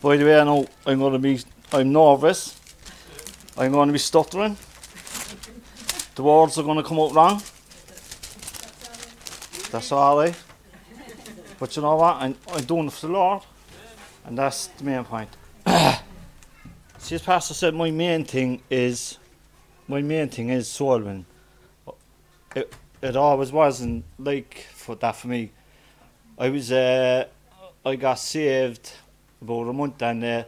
By the way, I know I'm going to be, I'm nervous. I'm going to be stuttering. The words are going to come out wrong. That's all right. But you know what? I'm, I'm doing it for the Lord. And that's the main point. See, as Pastor said, my main thing is, my main thing is soul. It, it always wasn't like for that for me. I was, uh, I got saved about a month and, uh,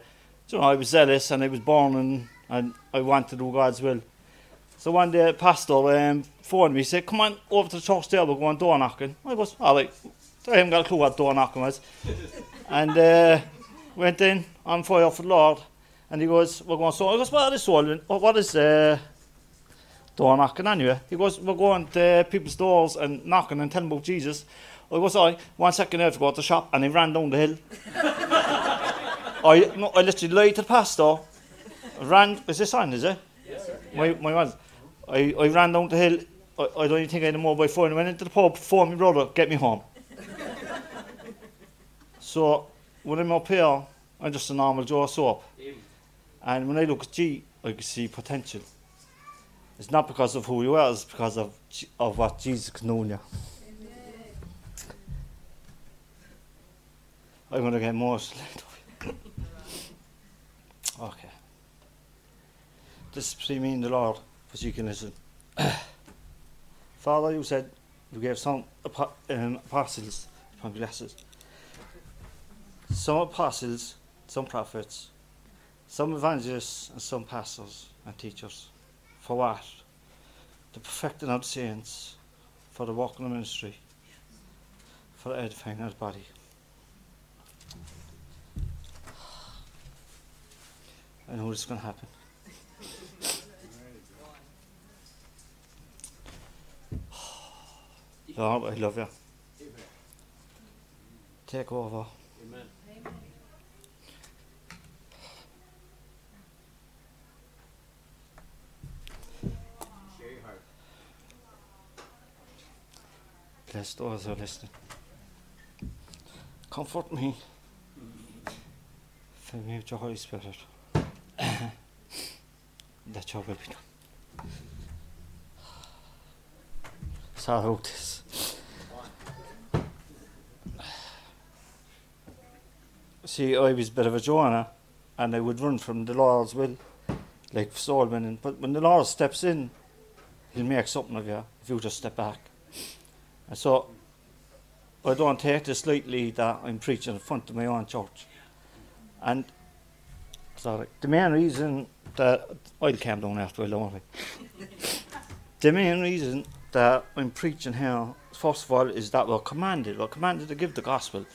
you know, I was zealous and I was born and, and I wanted to do God's will. So one day, pastor um, phoned me, he said, come on over to the church there, we're going door knocking. I was, all right. I haven't got a clue what door knocking was. and uh, went in on fire for the Lord. And he goes, we're going so. I goes, what is soul? What is uh, door knocking anyway? He goes, we're going to people's doors and knocking and telling about Jesus. I goes, I one second I have to go to the shop and he ran down the hill. I, no, I literally lied to the pastor. Ran, is this on, is it? Yes, sir. My, my was. I, I ran down the hill. I, I don't even think I had a mobile phone. I went into the pub, phoned my brother, get me home. so when I'm up here, I'm just a normal Joe soap. And when I look at G, I can see potential. It's not because of who you are, it's because of, of what Jesus can do in you. I'm going to get emotional. okay. This is between me and the Lord, but you can listen. Father, you said you gave some um, apostles from glasses, some apostles, some prophets, some evangelists, and some pastors and teachers. For what? The perfecting of the saints, for the work in the ministry, for the edifying of the body. I know going to happen. Lord, I love you. Take over. Amen. Bless those who. Comfort me. Fill me with your Holy Spirit. That your will be done about this. See, I was a bit of a Jonah, and I would run from the Lord's will, like Solomon. And, but when the Lord steps in, He'll make something of you if you just step back. And so I don't take this lightly that I'm preaching in front of my own church. And sorry, the main reason that I'll calm down after a long while. the main reason that I'm preaching here, first of all, is that we're commanded. We're commanded to give the gospel.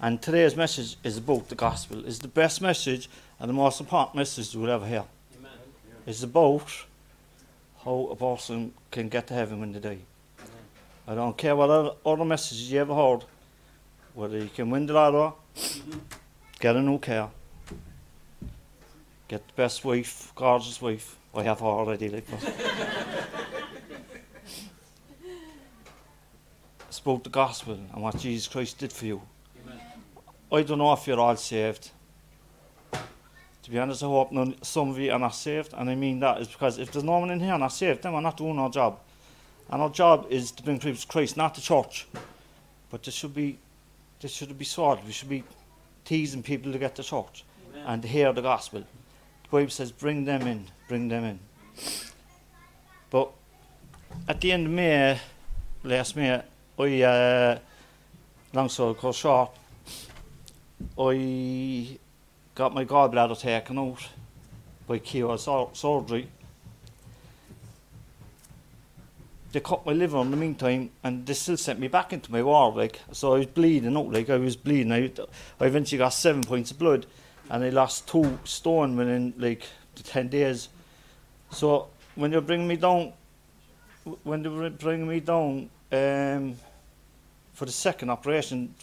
And today's message is about the gospel. It's the best message and the most important message you will ever hear. Amen. It's about how a person can get to heaven when they die. I don't care what other, other messages you ever heard, whether you can win the lottery, mm-hmm. get a new car, get the best wife, gorgeous wife. I have her already, like about the gospel and what Jesus Christ did for you. I don't know if you're all saved. To be honest, I hope none, some of you are not saved, and I mean that is because if there's no one in here and not saved, then we're not doing our job. And our job is to bring people to Christ, not the church. But this should be, this should be sorted. We should be teasing people to get to church Amen. and to hear the gospel. The Bible says, bring them in, bring them in. But at the end of May, last May, I, uh, long story short, I got my gallbladder taken out by sur- surgery. They cut my liver in the meantime, and they still sent me back into my ward, like so. I was bleeding out, like I was bleeding. I, I eventually got seven points of blood, and I lost two stone within like ten days. So when they bringing me down, when they were bringing me down um, for the second operation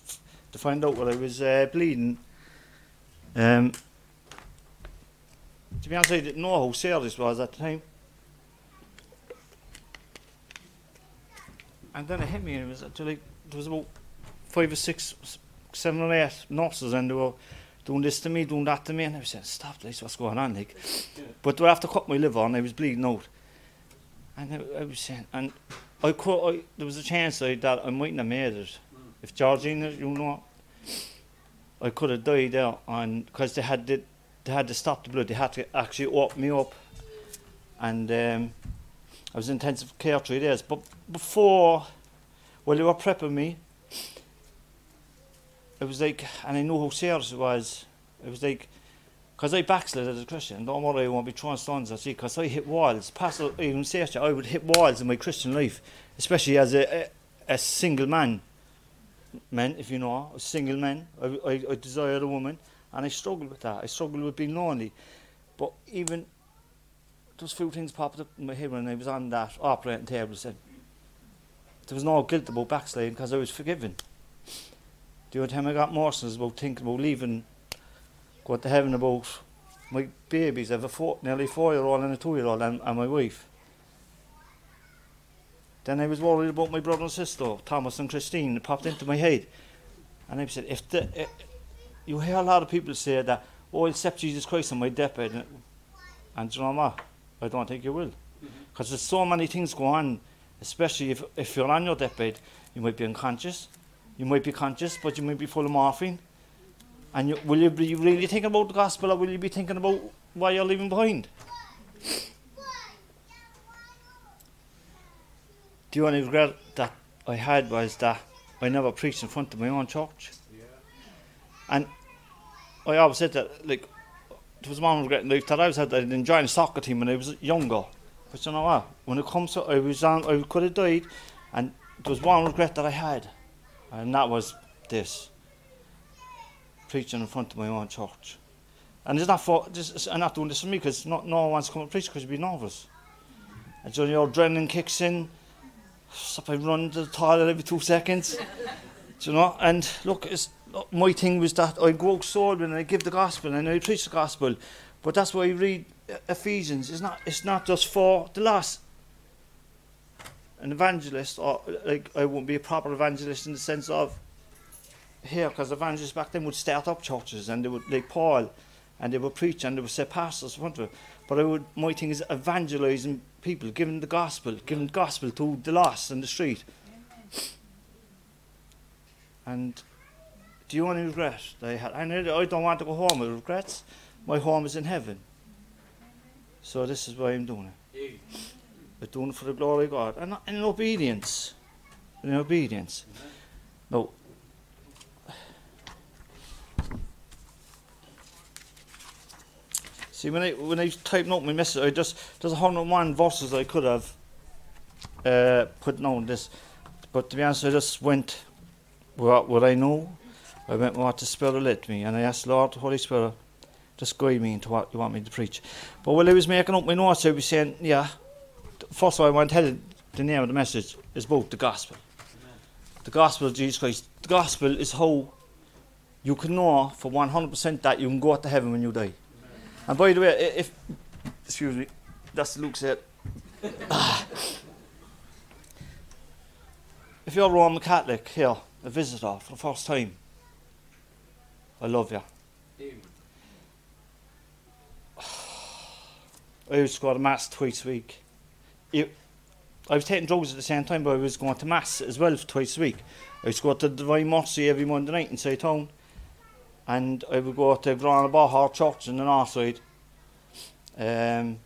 to find out what I was uh, bleeding, um, to be honest, I didn't know how serious was at the time. And then it hit me, and it was actually there was about five or six, seven or eight nurses, and they were doing this to me, doing that to me. And I was saying, stop this, what's going on? Like, but do I have to cut my liver and I was bleeding out. And I, I was saying, and I could, I, there was a chance I, that I mightn't have made it. If Georgina, you know, I could have died there, and because they had to, they had to stop the blood, they had to actually open me up, and um, I was in intensive care three days. But before, while they were prepping me, it was like, and I know how serious it was. It was like, because I backslid as a Christian. Don't worry, I won't be throwing stones at you, because I hit walls. Pastor even says I would hit walls in my Christian life, especially as a, a, a single man. Man, if you know, single man. I, I, I desired a woman, and I struggled with that. I struggled with being lonely. But even those few things popped up in my head when I was on that operating table. Said there was no guilt about backsliding because I was forgiven. The only time I got morsels about thinking about leaving, going to heaven about my babies. I have a four, nearly four year old and a two year old, and, and my wife. Then I was worried about my brother and sister, Thomas and Christine. It popped into my head. And I said, if the, uh, you hear a lot of people say that, oh, I'll accept Jesus Christ on my deathbed. And, and you know what? I don't think you will. Because there's so many things going on, especially if, if you're on your deathbed, you might be unconscious, you might be conscious, but you might be full of morphine. And you, will you be really thinking about the gospel or will you be thinking about what you're leaving behind? The only regret that I had was that I never preached in front of my own church. Yeah. And I always said that, like, there was one regret in life that I was had. I'd enjoyed the soccer team when I was younger. But you know what? When it comes to, I was on, I could have died, and there was one regret that I had, and that was this preaching in front of my own church. And it's not for, this, I'm not doing this for me because no, no one wants to come and preach because you'd be nervous. And so your adrenaline kicks in, so I run to the toilet every two seconds. You know? And look, my thing was that I go out soul and I give the gospel and I preach the gospel. But that's why I read Ephesians. It's not, it's not just for the lost. An evangelist, or like I won't be a proper evangelist in the sense of here, because evangelists back then would start up churches and they would, like Paul, and they would preach and they would say pastors in of. But I would, my thing is evangelizing people, giving the gospel, giving the gospel to the lost in the street. And the only regret I had, I don't want to go home with regrets. My home is in heaven. So this is why I'm doing it. I'm doing it for the glory of God. And in obedience. In obedience. No. See, when I when I was typing up my message, I just there's 101 verses I could have uh, put on this, but to be honest, I just went what what I know. I went what the Spirit led me, and I asked Lord, Holy Spirit, just guide me into what you want me to preach. But while I was making up my notes, I was saying, yeah. First of all, I want to tell the name of the message is about the gospel. The gospel of Jesus Christ. The gospel is how you can know for 100% that you can go to heaven when you die. And by the way, if excuse me, that's Luke said. if you're a Roman Catholic here, a visitor for the first time, I love you. I used to go to mass twice a week. I was taking drugs at the same time, but I was going to mass as well twice a week. I used to go to the Divine Mercy every Monday night inside town, and I would go to Gurranabraher Church in the north side um,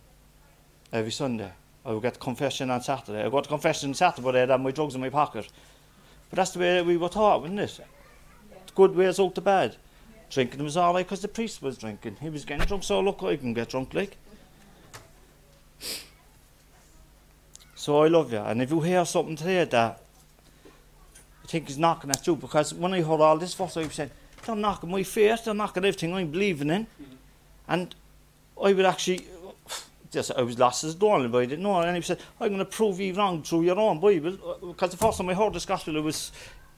every Sunday. I would get confession on Saturday. I got confession on Saturday, but I had my drugs in my pocket. But that's the way we were taught, wasn't it? The good ways out to bad. Drinking was all right because the priest was drinking. He was getting drunk, so look, I can get drunk like. So I love you. And if you hear something today that I think is knocking at you, because when I heard all this first, I was saying, they're knocking my face, they're knocking everything I'm believing in. And I would actually, just I was lost as a door, but I didn't know. And he said, I'm going to prove you wrong through your own Bible. Because the first time I heard this gospel, it was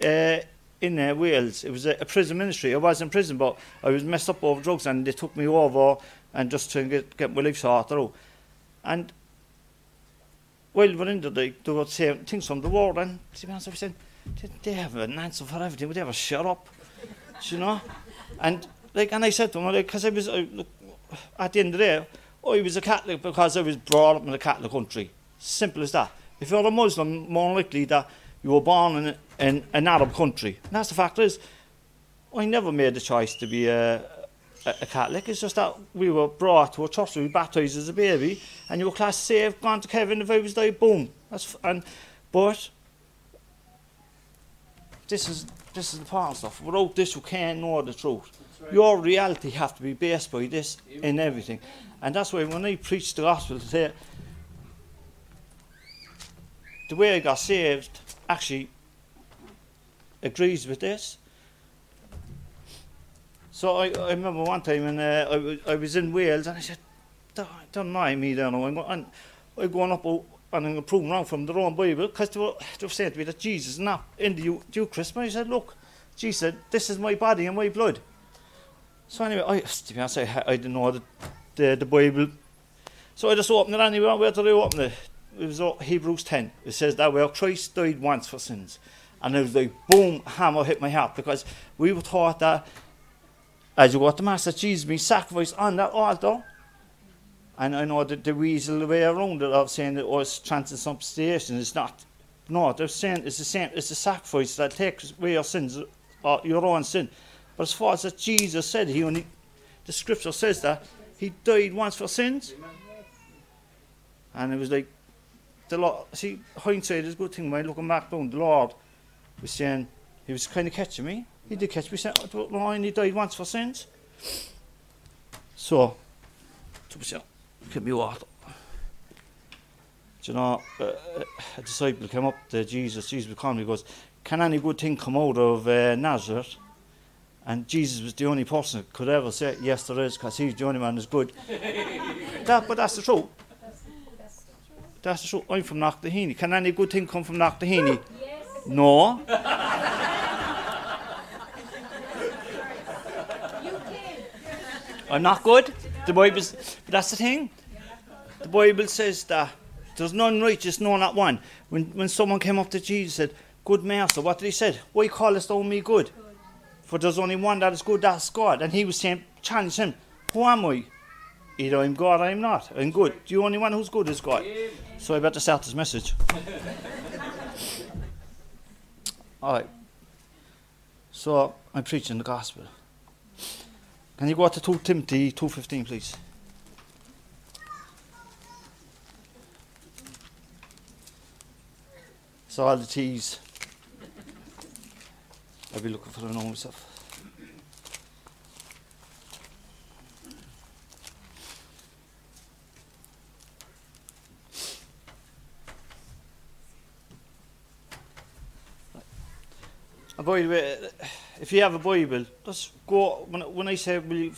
uh, in uh, Wales. It was a, a prison ministry. I was in prison, but I was messed up over drugs, and they took me over and just to get, get my life sorted out. And while we're in there, they, they were saying things from the word, and to be honest, I was saying, they have an answer for everything. Would they ever shut up? You know? And like, and I said to him, because I was, at the end of the day, I was a Catholic because I was brought up in a Catholic country. Simple as that. If you're a Muslim, more likely that you were born in, in an Arab country. And that's the fact is, I never made the choice to be a, a, Catholic. It's just that we were brought to a church, we were baptised as a baby, and you were class saved, gone to Kevin, if I was like, boom. That's, and, but this is this is the important stuff. Without this, you can't know the truth. Right. Your reality have to be based by this in everything. And that's why when I preach the gospel today, the way I got saved actually agrees with this. So I, I remember one time when uh, I, was, I was in Wales and I said, don't, don't mind me now. I'm, go- I'm going up and I'm going proving wrong from the wrong Bible because they were, they were saying to me that Jesus not in the Eu- Eucharist. But I said, look, Jesus said, this is my body and my blood. So anyway, I, to be honest, I, I didn't know the, the, the Bible. So I just opened it anyway. Where did I open it? It was uh, Hebrews 10. It says that where Christ died once for sins. And it was like, boom, hammer hit my heart because we were taught that as you go to Mass, that Jesus being sacrificed on that altar. And I know that the weasel way around it of saying that oh, it's transubstantiation. It's not. No, they're saying it's the same. It's a sacrifice that takes away your sins, or your own sin. But as far as that Jesus said, he only, the scripture says that he died once for sins. And it was like, the Lord, see, hindsight is a good thing. When looking back down, the Lord was saying, he was kind of catching me. He did catch me, saying, oh, Lord, he died once for sins. So, to myself, give me what? Do you know, uh, a disciple came up to Jesus, Jesus would call he goes, Can any good thing come out of uh, Nazareth? And Jesus was the only person that could ever say, Yes, there is, because he's the only man who's good. that, but that's the truth. That's the truth. I'm from Knocknaheeny. Can any good thing come from Knocknaheeny? Yes. No. You can. I'm not good. The Bible, but that's the thing. The Bible says that there's none righteous, no, not one. When when someone came up to Jesus and said, "Good master," what did he say? Why callest thou me good? For there's only one that is good, that's God. And he was saying, challenge him, who am I? Either I'm God or I'm not. I'm good. The only one who's good is God. So I better start this message. All right. So I'm preaching the gospel. Can you go out to 2 Timothy 2.15, please? So all the T's. I'll be looking for them all myself. And by the way, if you have a Bible, just go. When, when I say will you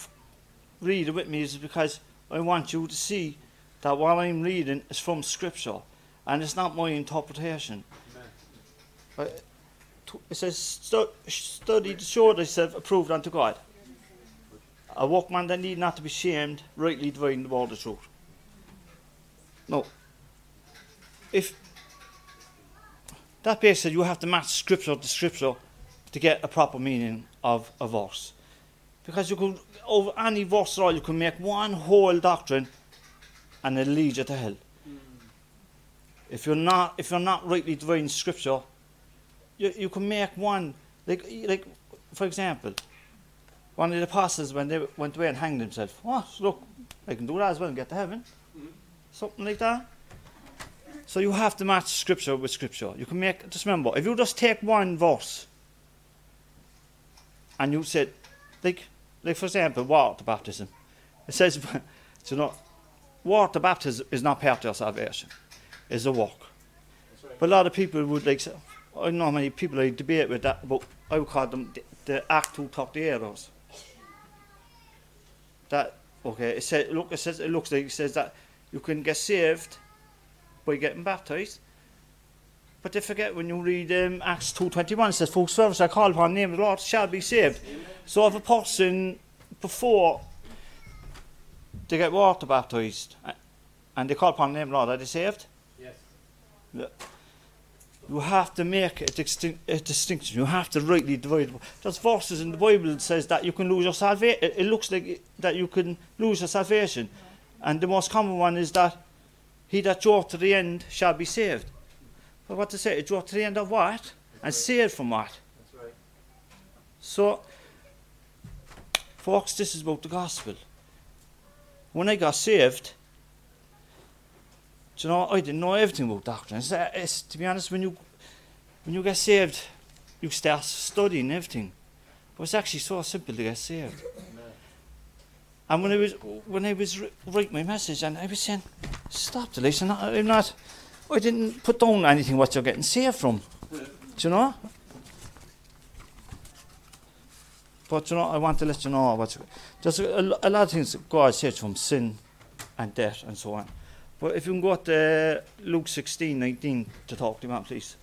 read it with me, is because I want you to see that what I'm reading is from Scripture, and it's not my interpretation. I- It says, stu- "Study to show thyself approved unto God." A workman that need not to be shamed, rightly dividing the word of truth. No. If that being said, you have to match Scripture to Scripture to get a proper meaning of a verse. Because you could, over any verse at all, you can make one whole doctrine and it'll lead you to hell. Mm. If you're not, if you're not rightly dividing scripture, you, you can make one, like, like, for example, one of the apostles when they went away and hanged themselves, what, look, I can do that as well and get to heaven. Mm-hmm. Something like that. So you have to match scripture with scripture. You can make, just remember, if you just take one verse and you said, like, like for example, water baptism. It says, you know, water baptism is not part of your salvation. It's a walk. Right. But a lot of people would like say, oh, I don't know how many people I debate with that, but I would call them the, the Act 238ers. That, okay, it says, look, it says, it looks like it says that you can get saved by getting baptized. But they forget when you read um, Acts 2.21, it says, Full service I call upon the name of the Lord shall be saved. So if a person, before they get water baptized, and they call upon the name of the Lord, are they saved? Yes. You have to make a, distin- a distinction. You have to rightly divide. There's verses in the Bible that says that you can lose your salvation. It, it looks like it- that you can lose your salvation. And the most common one is that he that drove to the end shall be saved. What to say? It draw to the end of what? And saved from what? That's right. So, folks, this is about the gospel. When I got saved, do you know, I didn't know everything about doctrine. It's, uh, it's, to be honest, when you when you get saved, you start studying everything. But it's actually so simple to get saved. And when I was when I was ri- writing my message, and I was saying, "Stop, Delise, I'm not, I'm not. I didn't put down anything what you're getting saved from. Do you know? But you know, I want to let you know what there's a, a, lot of things God says from sin and death and so on. But if you can go to uh, Luke 16, 19 to talk to him, please.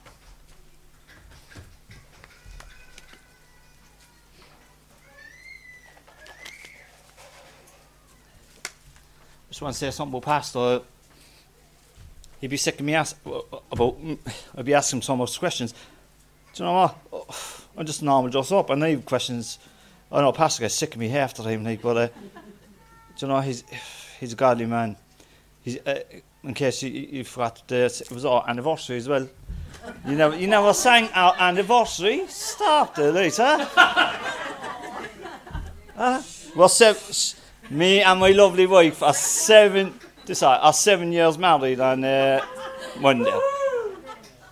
Just want to say something about Pastor. He'd be sick of me ask, about. I'd be asking so much questions. Do you know what? I'm just normal dress up, I have questions. I know Pastor gets sick of me half the time, like, but uh, do you know he's he's a godly man. He's uh, in case you, you forgot, uh, it was our anniversary as well. You never you never sang our anniversary. Stop it, Lisa. huh? Well, me and my lovely wife are seven. This are, are seven years married on uh, Monday.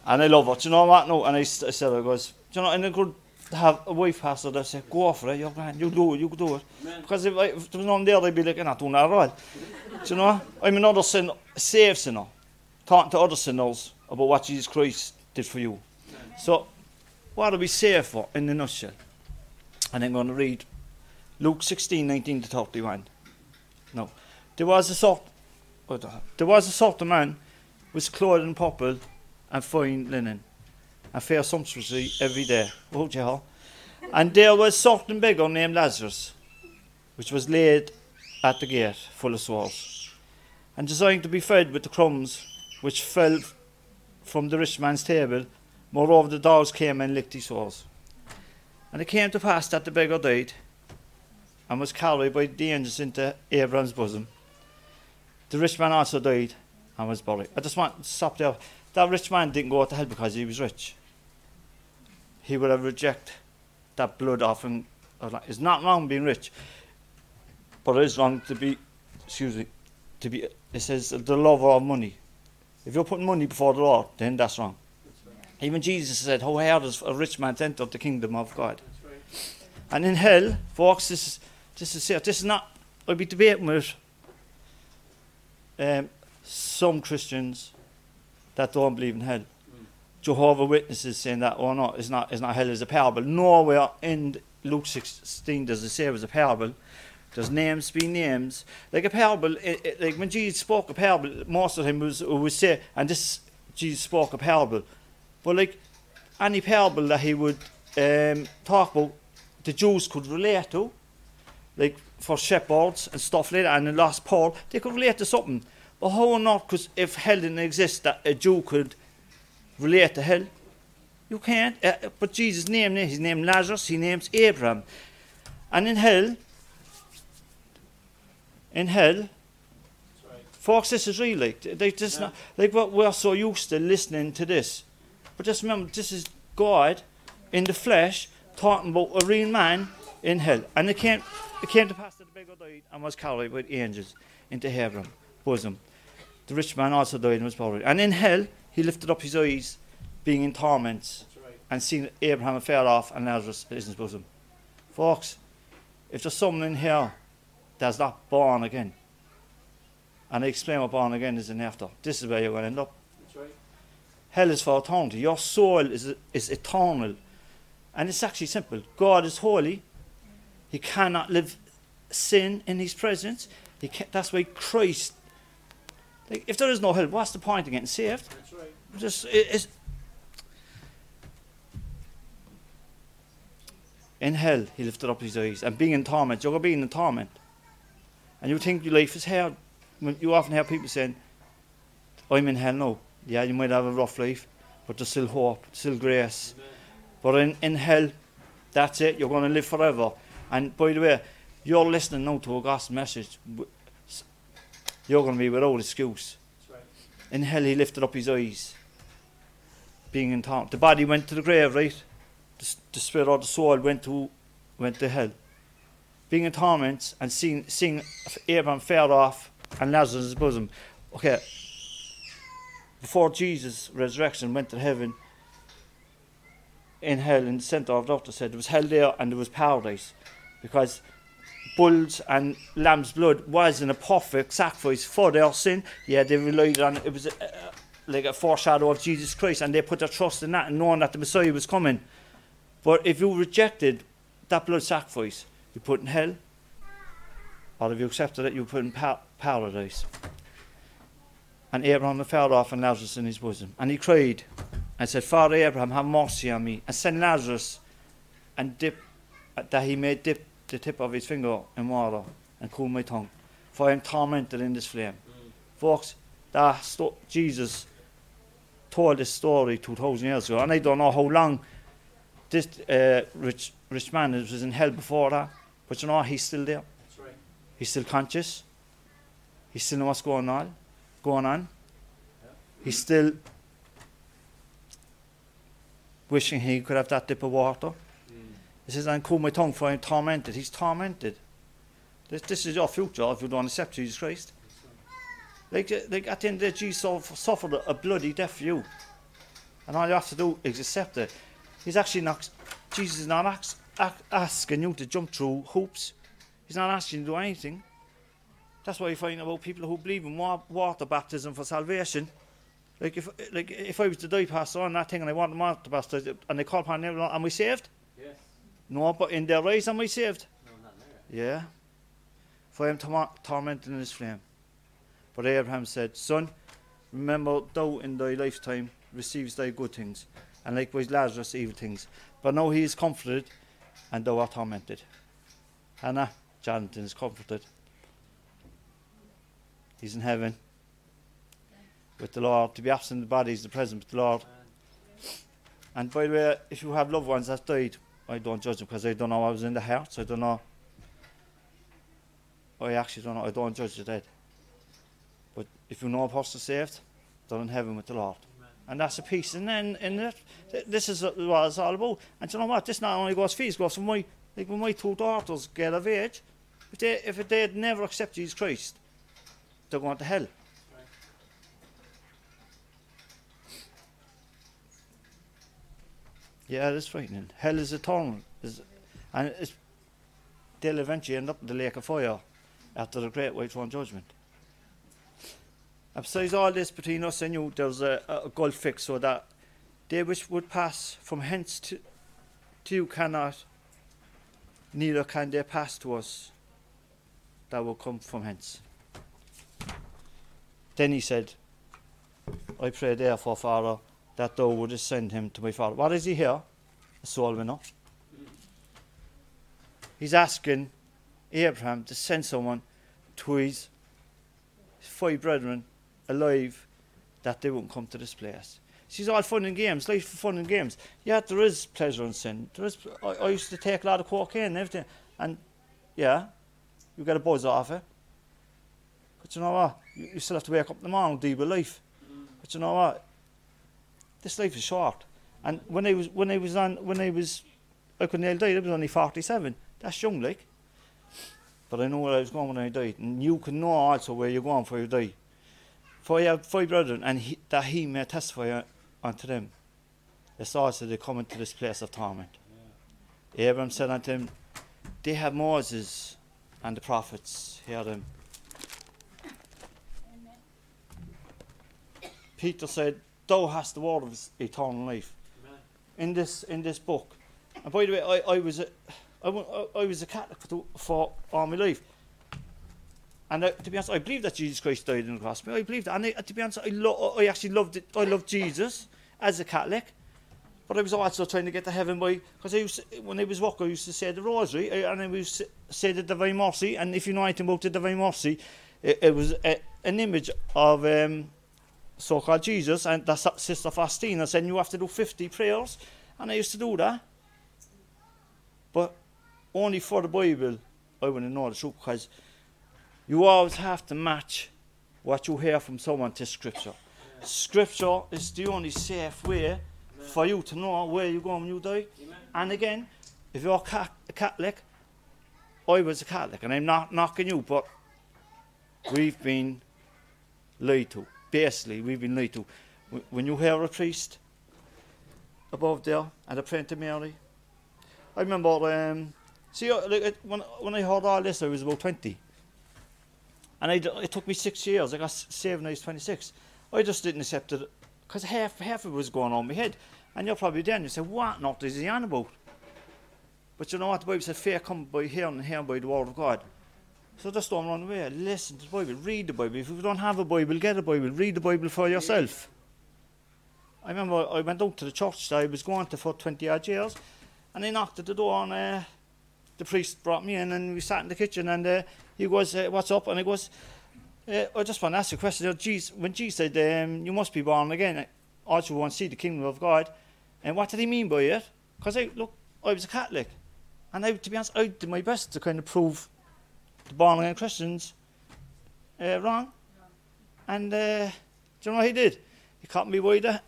And I love. Do you know what? No, and I, said, I goes, do you know, and I could have a wife pastor that say, go for it, you're grand, you do it, you do it. Because if, I, if there was none there, they'd be not doing that at all. Do you know? I'm another sin, saved sinner, talking to other sinners about what Jesus Christ did for you. So, what are we saved for in the nutshell? And I'm going to read Luke 16, 19 to 31. No. There was a sort, there was a of man was clothed in purple and fine linen, and fair sumptuously every day. Oh, yeah. And there was a certain beggar named Lazarus, which was laid at the gate, full of sores, and designed to be fed with the crumbs which fell from the rich man's table. Moreover, the dogs came and licked his sores. And it came to pass that the beggar died, and was carried by the angels into Abraham's bosom. The rich man also died and was buried. I just want to stop there. That rich man didn't go to hell because he was rich. He would have rejected that blood offering. of It's not wrong being rich, but it is wrong to be, excuse me, to be, it says the lover of money. If you're putting money before the Lord, then that's wrong. Even Jesus said, How hard is a rich man to enter the kingdom of God? And in hell, folks, this is this is. This is not. I'll be debating with um, some Christians that don't believe in hell. Jehovah Witnesses saying that, or no, it's not, it's not hell, it's a parable. Nowhere in Luke 16 does it say it was a parable. There's names be names. Like a parable, it, it, like when Jesus spoke a parable, most of the time was, would say, and this, Jesus spoke a parable. But like any parable that he would um, talk about, the Jews could relate to, like for shepherds and stuff like that, and the lost Paul, they could relate to something. But how not? Because if hell didn't exist, that a Jew could relate to hell. You can't. Uh, but Jesus named. His name Lazarus. He names Abraham. And in hell, in hell, folks, this is real. Like, they just Yeah. not, like what we're so used to listening to this. But just remember, this is God in the flesh talking about a real man in hell. And it came, it came to pass that the beggar died and was carried with angels into heaven, bosom. The rich man also died and was buried. And in hell, he lifted up his eyes, being in torments, right. and seen Abraham afar off and Lazarus in his bosom. Folks, if there's someone in here that's not born again, and I explain what born again is in after, this is where you're going to end up. Right. Hell is for eternity. Your soul is, is eternal. And it's actually simple. God is holy. He cannot live sin in his presence. That's why Christ. Like, if there is no hell, what's the point of getting saved? That's right. Just it, it's in hell he lifted up his eyes and being in torment, you're being in torment. And you think your life is hell. You often hear people saying, I'm in hell now. Yeah, you might have a rough life, but there's still hope, still grace. But in, in hell, that's it. You're going to live forever. And by the way, you're listening now to a gospel message. You're going to be without excuse. That's right. In hell, he lifted up his eyes, being in torment. The body went to the grave, right? The, the spirit or the soul went to went to hell. Being in torments and seeing seeing Abraham fare off and Lazarus bosom. Okay. Before Jesus' resurrection went to heaven, in hell, in the centre of the doctor said there was hell there and there was paradise, because bulls and lamb's blood wasn't a perfect sacrifice for their sin. Yeah, they relied on it it was a, a, like a foreshadow of Jesus Christ, and they put their trust in that and knowing that the Messiah was coming. But if you rejected that blood sacrifice, you put in hell, or if you accepted it, you put in pa- paradise. And Abraham fell off and Lazarus in his bosom, and he cried and said, Father Abraham, have mercy on me, and send Lazarus and dip that he may dip the tip of his finger in water and cool my tongue, for I am tormented in this flame. Folks, that sto- Jesus told this story 2,000 years ago, and I don't know how long this uh, rich, rich man was in hell before that, but you know, he's still there. That's right. He's still conscious. He still knows what's going on. Going on. He's still wishing he could have that dip of water. He says, "I'm cool my tongue for I'm tormented." He's tormented. This, this is your future if you don't accept Jesus Christ. Like, like at the end of the day, Jesus suffered- a, bloody death for you, and all you have to do is accept it. He's actually not. Jesus is not asking you to jump through hoops. He's not asking you to do anything. That's why you find about people who believe in water baptism for salvation. Like if like if I was to die pastor on that thing and I want water baptism and they call upon name, and we saved? No, but in their eyes am I saved? No. Yeah. For I am tor- tormented in this flame. But Abraham said, Son, remember thou in thy lifetime receives thy good things, and likewise Lazarus evil things. But now he is comforted, and thou art tormented. Hannah, Jonathan is comforted. He's in heaven with the Lord. To be absent in the body is the present with the Lord. And by the way, if you have loved ones that died, I don't judge them because I don't know what was in the so I don't know. I actually don't know. I don't judge the dead. But if you know a person saved, they're in heaven with the Lord. Amen. And that's a peace. And then in it, this is what it's all about. And you know what? This not only goes for these, goes for my, like when my two daughters get of age, if they, if they had never accepted Jesus Christ, they're going to hell. Yeah, it's er frightening. Hell is eternal. Is, and they'll eventually end up in the lake of fire after the great white throne judgment. And besides all this between us and you, there's a, a gulf so that they which would pass from hence to, to you cannot, neither can they pass to us that will come from hence. Then he said, I pray therefore, Father, that thou wouldest send him to my father. What is he here? A soul winner. He's asking Abraham to send someone to his five brethren alive that they won't come to this place. She's all fun and games, life for fun and games. Yeah, there is pleasure in sin. There is. I, I used to take a lot of cocaine and everything, and yeah, you get a buzz off it. But you know what? You, you still have to wake up in the morning deal with life. But you know what? This life is short. And when I was when I was on when I was I could nearly died, I was only forty seven. That's young like. But I know where I was going when I died. And you can know also where you're going before you die. For I have five brethren and he, that he may testify unto them. It's also they come into this place of torment. Abraham said unto him, They have Moses and the prophets, hear them. Peter said, Thou hast the word of eternal life. Amen. in this in this book. And by the way, I, I was a I, I was a Catholic for, for all my life. And I, to be honest, I believe that Jesus Christ died on the cross. I believe that. And I, to be honest, I, lo- I actually loved it. I loved Jesus as a Catholic. But I was also trying to get to heaven by because I used to, when I was walking, I used to say the Rosary uh, and I to say the Divine Mercy. And if you know anything about the Divine Mercy, it, it was a, an image of um, so-called Jesus and the Sister Faustina said you have to do 50 prayers, and I used to do that. But only for the Bible, I wouldn't know the truth because you always have to match what you hear from someone to Scripture. Scripture is the only safe way for you to know where you're going when you die. Amen. And again, if you're a, a Catholic, I was a Catholic, and I'm not knocking you, but we've been lied to. Basically, we've been lied to. When you hear a priest above there and they're praying Mary, I remember, um, see, uh, like, when, when I heard all this, I was about 20. And I it took me six years. I got saved when I was 26. I just didn't accept it because half, half of it was going on my head. And you're probably there and you say, what not is he on about? But you know what? The Bible said, faith come by hearing and hearing by the word of God. So just don't run away. Listen to the Bible. Read the Bible. If you don't have a Bible, get a Bible. Read the Bible for yourself. I remember I went out to the church that I was going to for 20 odd years and they knocked at the door and uh, the priest brought me in and we sat in the kitchen and uh, he goes, uh, what's up? And I goes, uh, I just want to ask you a question. Jesus, when Jesus said, um, you must be born again, I also want to see the kingdom of God. And what did he mean by it? Because I, look, I was a Catholic. And I, to be honest, I did my best to kind of prove the born again Christians uh, wrong. And uh, do you know what he did? He caught me by the,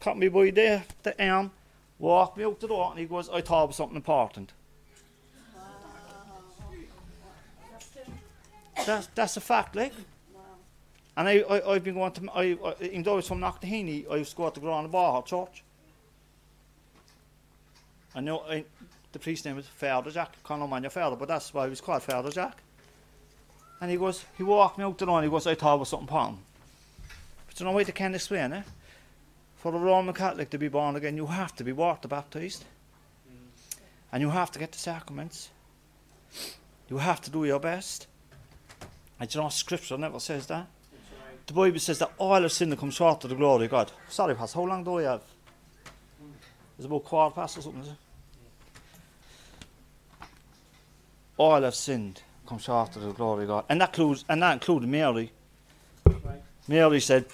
caught me by the, the arm, walked me out the door, and he goes, I thought it was something important. That's, that's a fact, like. And I, I, I've been going to, I, I, even though I was from Knocknaheeny, I used to go to Grand Bar Church. I know I, the priest's name was Father Jack. Can't know father, but that's why he was called Father Jack. And he goes, he walked me out the and he goes, I thought it was something important. But you know why they can't explain it? For a Roman Catholic to be born again, you have to be water baptized. And you have to get the sacraments. You have to do your best. And you know, Scripture never says that. The Bible says that all have sinned and come short of the glory of God. Sorry, Pastor, how long do I have? It's about quarter past or something, is it? All have sinned, come short of the glory of God. And that includes and that included Mary. Mary said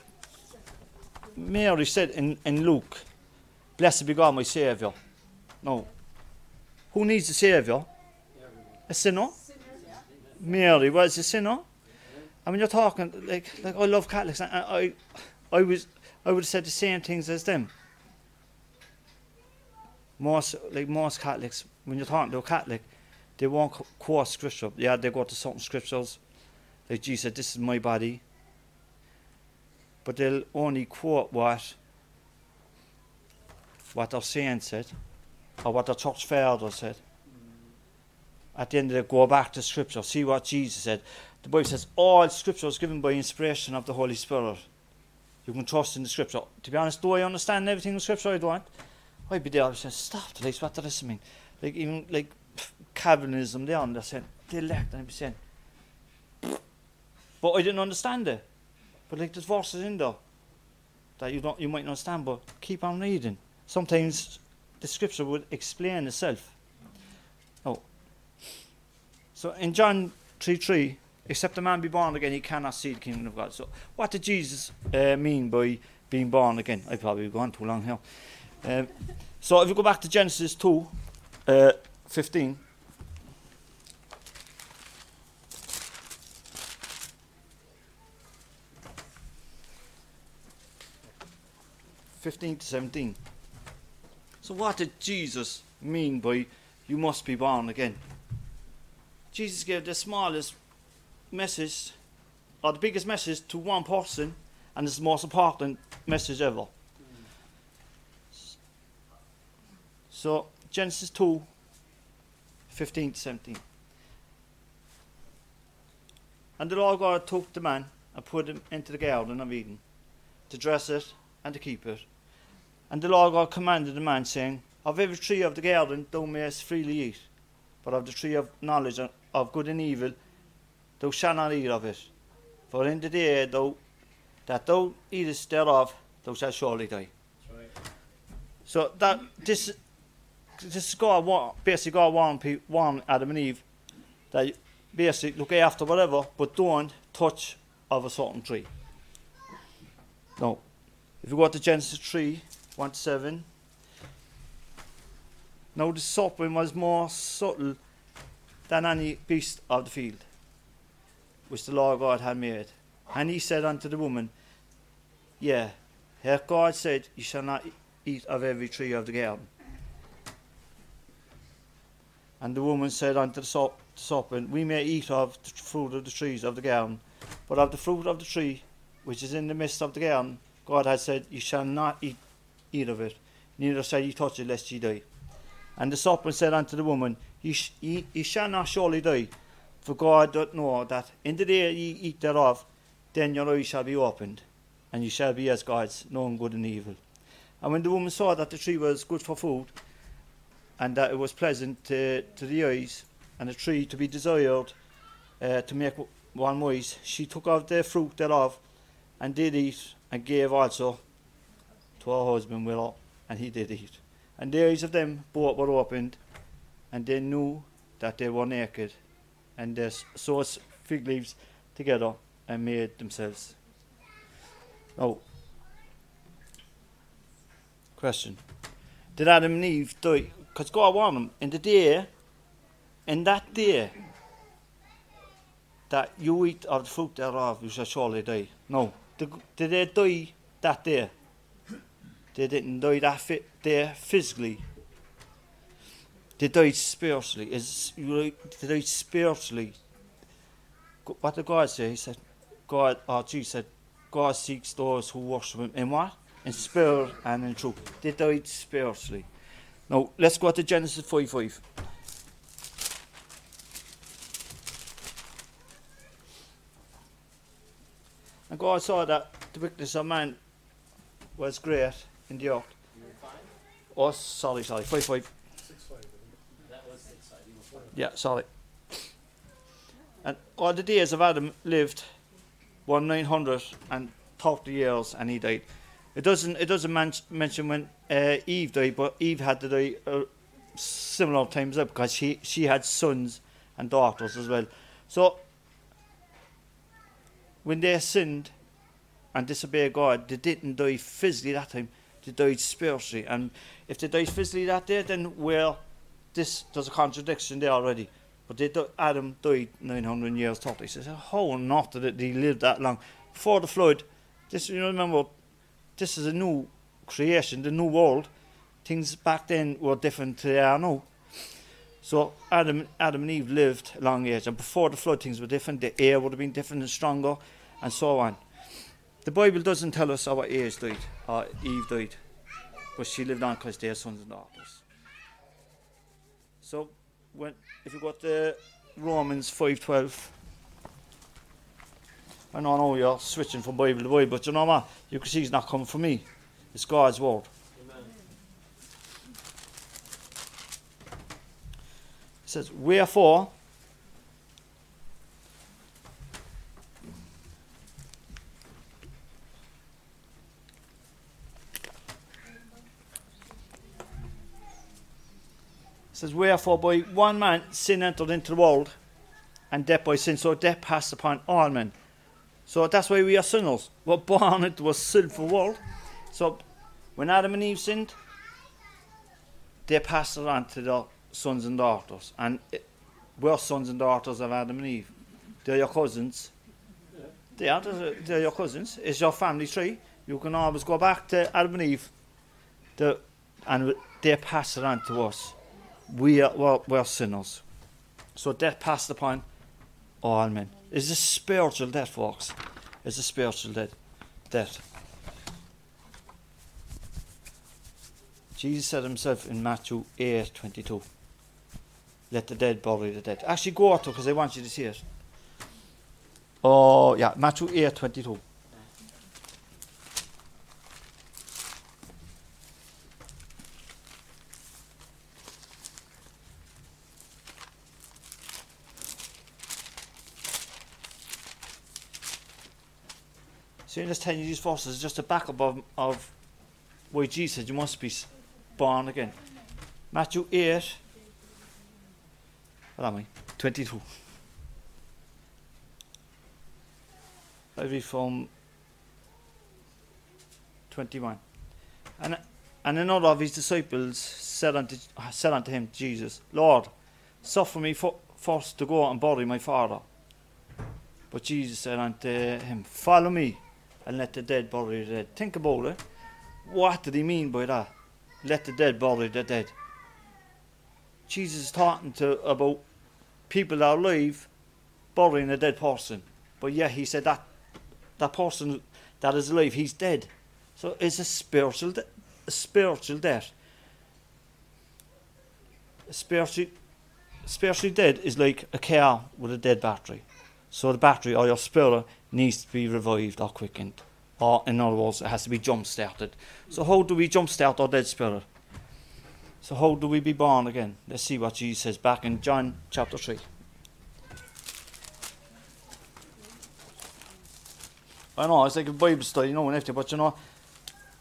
Mary said in, in Luke, Blessed be God my Saviour. No. Who needs a Saviour? A sinner? Mary was a sinner. I mean, you're talking like like I love Catholics. I, I, I was I would have said the same things as them. Most like most Catholics, when you're talking to a Catholic, they won't quote scripture. Yeah, they go to certain scriptures, like Jesus said, "This is my body." But they'll only quote what what their saint said, or what their church father said at the end it, go back to Scripture, see what Jesus said. The Bible says all Scripture is given by inspiration of the Holy Spirit. You can trust in the Scripture. To be honest, do I understand everything in Scripture? I don't. I'd be there. I say, stop, please. What does this mean? Like even like Calvinism, there, and they're saying the elect, and I'd saying, but I didn't understand it. But like there's verses in there that you don't, you might not understand, but keep on reading. Sometimes the Scripture would explain itself. Oh. So in John 3 3, except a man be born again, he cannot see the kingdom of God. So what did Jesus uh, mean by being born again? I probably gone too long here. Um, so if you go back to Genesis 2 uh, 15. Fifteen to seventeen. So what did Jesus mean by you must be born again? Jesus gave the smallest message, or the biggest message to one person, and it's the most important message ever. So, Genesis 2 15 to 17. And the Lord God took the man and put him into the garden of Eden to dress it and to keep it. And the Lord God commanded the man, saying, Of every tree of the garden thou mayest freely eat, but of the tree of knowledge of- of good and evil thou shalt not eat of it. For in the day thou, that thou eatest thereof, thou shalt surely die. Right. So that this is God wa- basically warned, pe- warned Adam and Eve that basically look after whatever, but don't touch of a certain tree. Now, if you go to Genesis 3 1 to 7, now the serpent was more subtle than any beast of the field which the Lord God had made. And he said unto the woman, Yeah, her God said, You shall not eat of every tree of the garden. And the woman said unto the serp- serpent, We may eat of the fruit of the trees of the garden, but of the fruit of the tree which is in the midst of the garden, God had said, You shall not eat, eat of it, neither shall ye touch it, lest ye die. And the serpent said unto the woman, Ye, sh- ye, ye shall not surely die, for God doth know that in the day ye eat thereof, then your eyes shall be opened, and ye shall be as gods, knowing good and evil. And when the woman saw that the tree was good for food, and that it was pleasant to, to the eyes, and a tree to be desired uh, to make one wise, she took of the fruit thereof, and did eat, and gave also to her husband with her, and he did eat. And the eyes of them both were opened, and they knew that they were naked, and they sewed fig leaves together and made themselves. Now, question: Did Adam and Eve die? Because God warned them in the day, in that day, that you eat of the fruit thereof, you shall surely die. No, did, they die that day? They didn't die that fi- day physically. They died spiritually. Is you they died spiritually. What did God say? He said, God, or Jesus said, God seeks those who worship Him in what? In spirit and in truth. They died spiritually. Now let's go to Genesis 5 5. And God saw that the wickedness of man was great in the earth. Oh, sorry, sorry. 5 5. Yeah, sorry. And all the days of Adam lived one nine hundred and thirty years, and he died. It doesn't. It doesn't man- mention when uh, Eve died, but Eve had to die uh, similar times up because she she had sons and daughters as well. So when they sinned and disobeyed God, they didn't die physically that time. They died spiritually, and if they died physically that day, then well, this there's a contradiction there already. But they Adam died 900 years 30. He says, how not did he live that long? Before the flood, this you remember, this is a new creation, the new world. Things back then were different to they are now. So Adam, Adam and Eve lived long age, and before the flood, things were different. The air would have been different and stronger, and so on. The Bible doesn't tell us our age died, or Eve died, but she lived on because had sons and daughters. So, when if you got the Romans five twelve, I know, you're switching from Bible to Bible, but you know what? You can see it's not coming from me. It's God's word. It says, Wherefore, it says, Wherefore by one man sin entered into the world, and death by sin, so death passed upon all men. So that's why we are sinners. We're born into a sinful world. So when Adam and Eve sinned, they passed it on to their sons and daughters. And it, we're sons and daughters of Adam and Eve. They're your cousins. They are, they're, your cousins. It's your family tree. You can always go back to Adam and Eve. And they pass it on to us. We are, we're, we're sinners. So death passed upon all men. It's a spiritual death, folks. It's a spiritual death. death. Jesus said himself in Matthew 8 22, Let the dead bury the dead. Actually, go to because I want you to see it. Oh, yeah, Matthew 8 22. See, I'm just telling you these verses is just a backup of, of why Jesus said you must be born again. Matthew 8, what am I? 22. I read from 21. And, and another of his disciples said unto, said unto him, Jesus, Lord, suffer me for, first to go and bury my father. But Jesus said unto him, Follow me and let the dead bury the dead. Think about it. What did he mean by that? Let the dead bury the dead. Jesus is talking to about people that are alive burying a dead person. But yeah, he said that that person that is alive, he's dead. So it's a spiritual, de- a spiritual death. A spiritually, dead is like a car with a dead battery. So the battery or your spirit needs to be revived or quickened. Or in other words, it has to be jump started. So how do we jump start our dead spirit? So how do we be born again? Let's see what Jesus says back in John chapter 3. I know, it's like a Bible study, you know, and everything, but you know,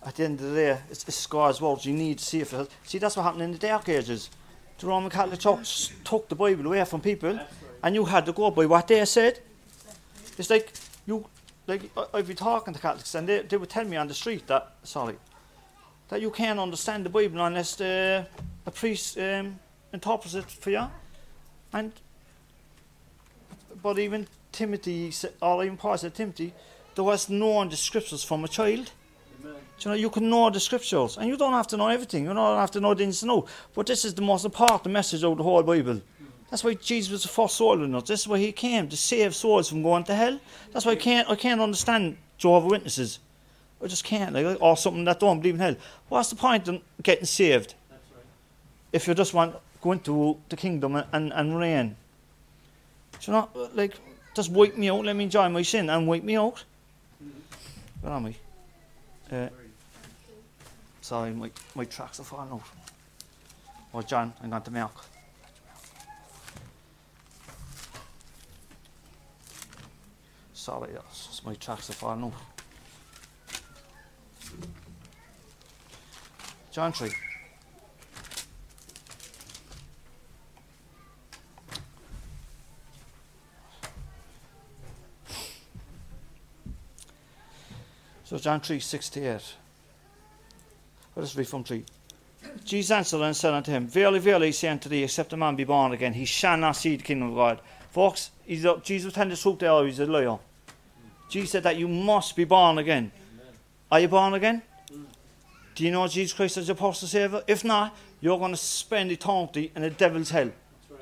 at the end of the day, it's, it's God's words. You need to see it. See, that's what happened in the Dark Ages. The Roman Catholic Church took the Bible away from people, and you had to go by what they said. It's like you, like I'd be talking to Catholics, and they, they would tell me on the street that sorry, that you can't understand the Bible unless the, a priest um, interprets it for you. And but even Timothy, or even Paul said Timothy, there was knowing the scriptures from a child. Amen. You know, you can know the scriptures, and you don't have to know everything. You don't have to know the ins and outs. But this is the most important message of the whole Bible. That's why Jesus was the first soul winner. This is why he came to save souls from going to hell. That's why I can't, I can't understand Jehovah Witnesses. I just can't, like, or something that don't believe in hell. What's the point in getting saved That's right. if you just want to go into the kingdom and, and, and reign? Do you know, like, just wipe me out, let me enjoy my sin and wipe me out. Where am I? Uh, sorry, my, my tracks are falling out. Oh, John, I'm going to milk. Sorry, that's my. John 3. So John 3, 68. Let us read from 3. Jesus answered and said unto him, Verily, verily, I say unto thee, except a man be born again, he shall not see the kingdom of God. Folks, he's Jesus telling the truth there, he's a liar. Jesus said that you must be born again. Amen. Are you born again? Do you know Jesus Christ as your personal Saviour? If not, you're going to spend eternity in the devil's hell.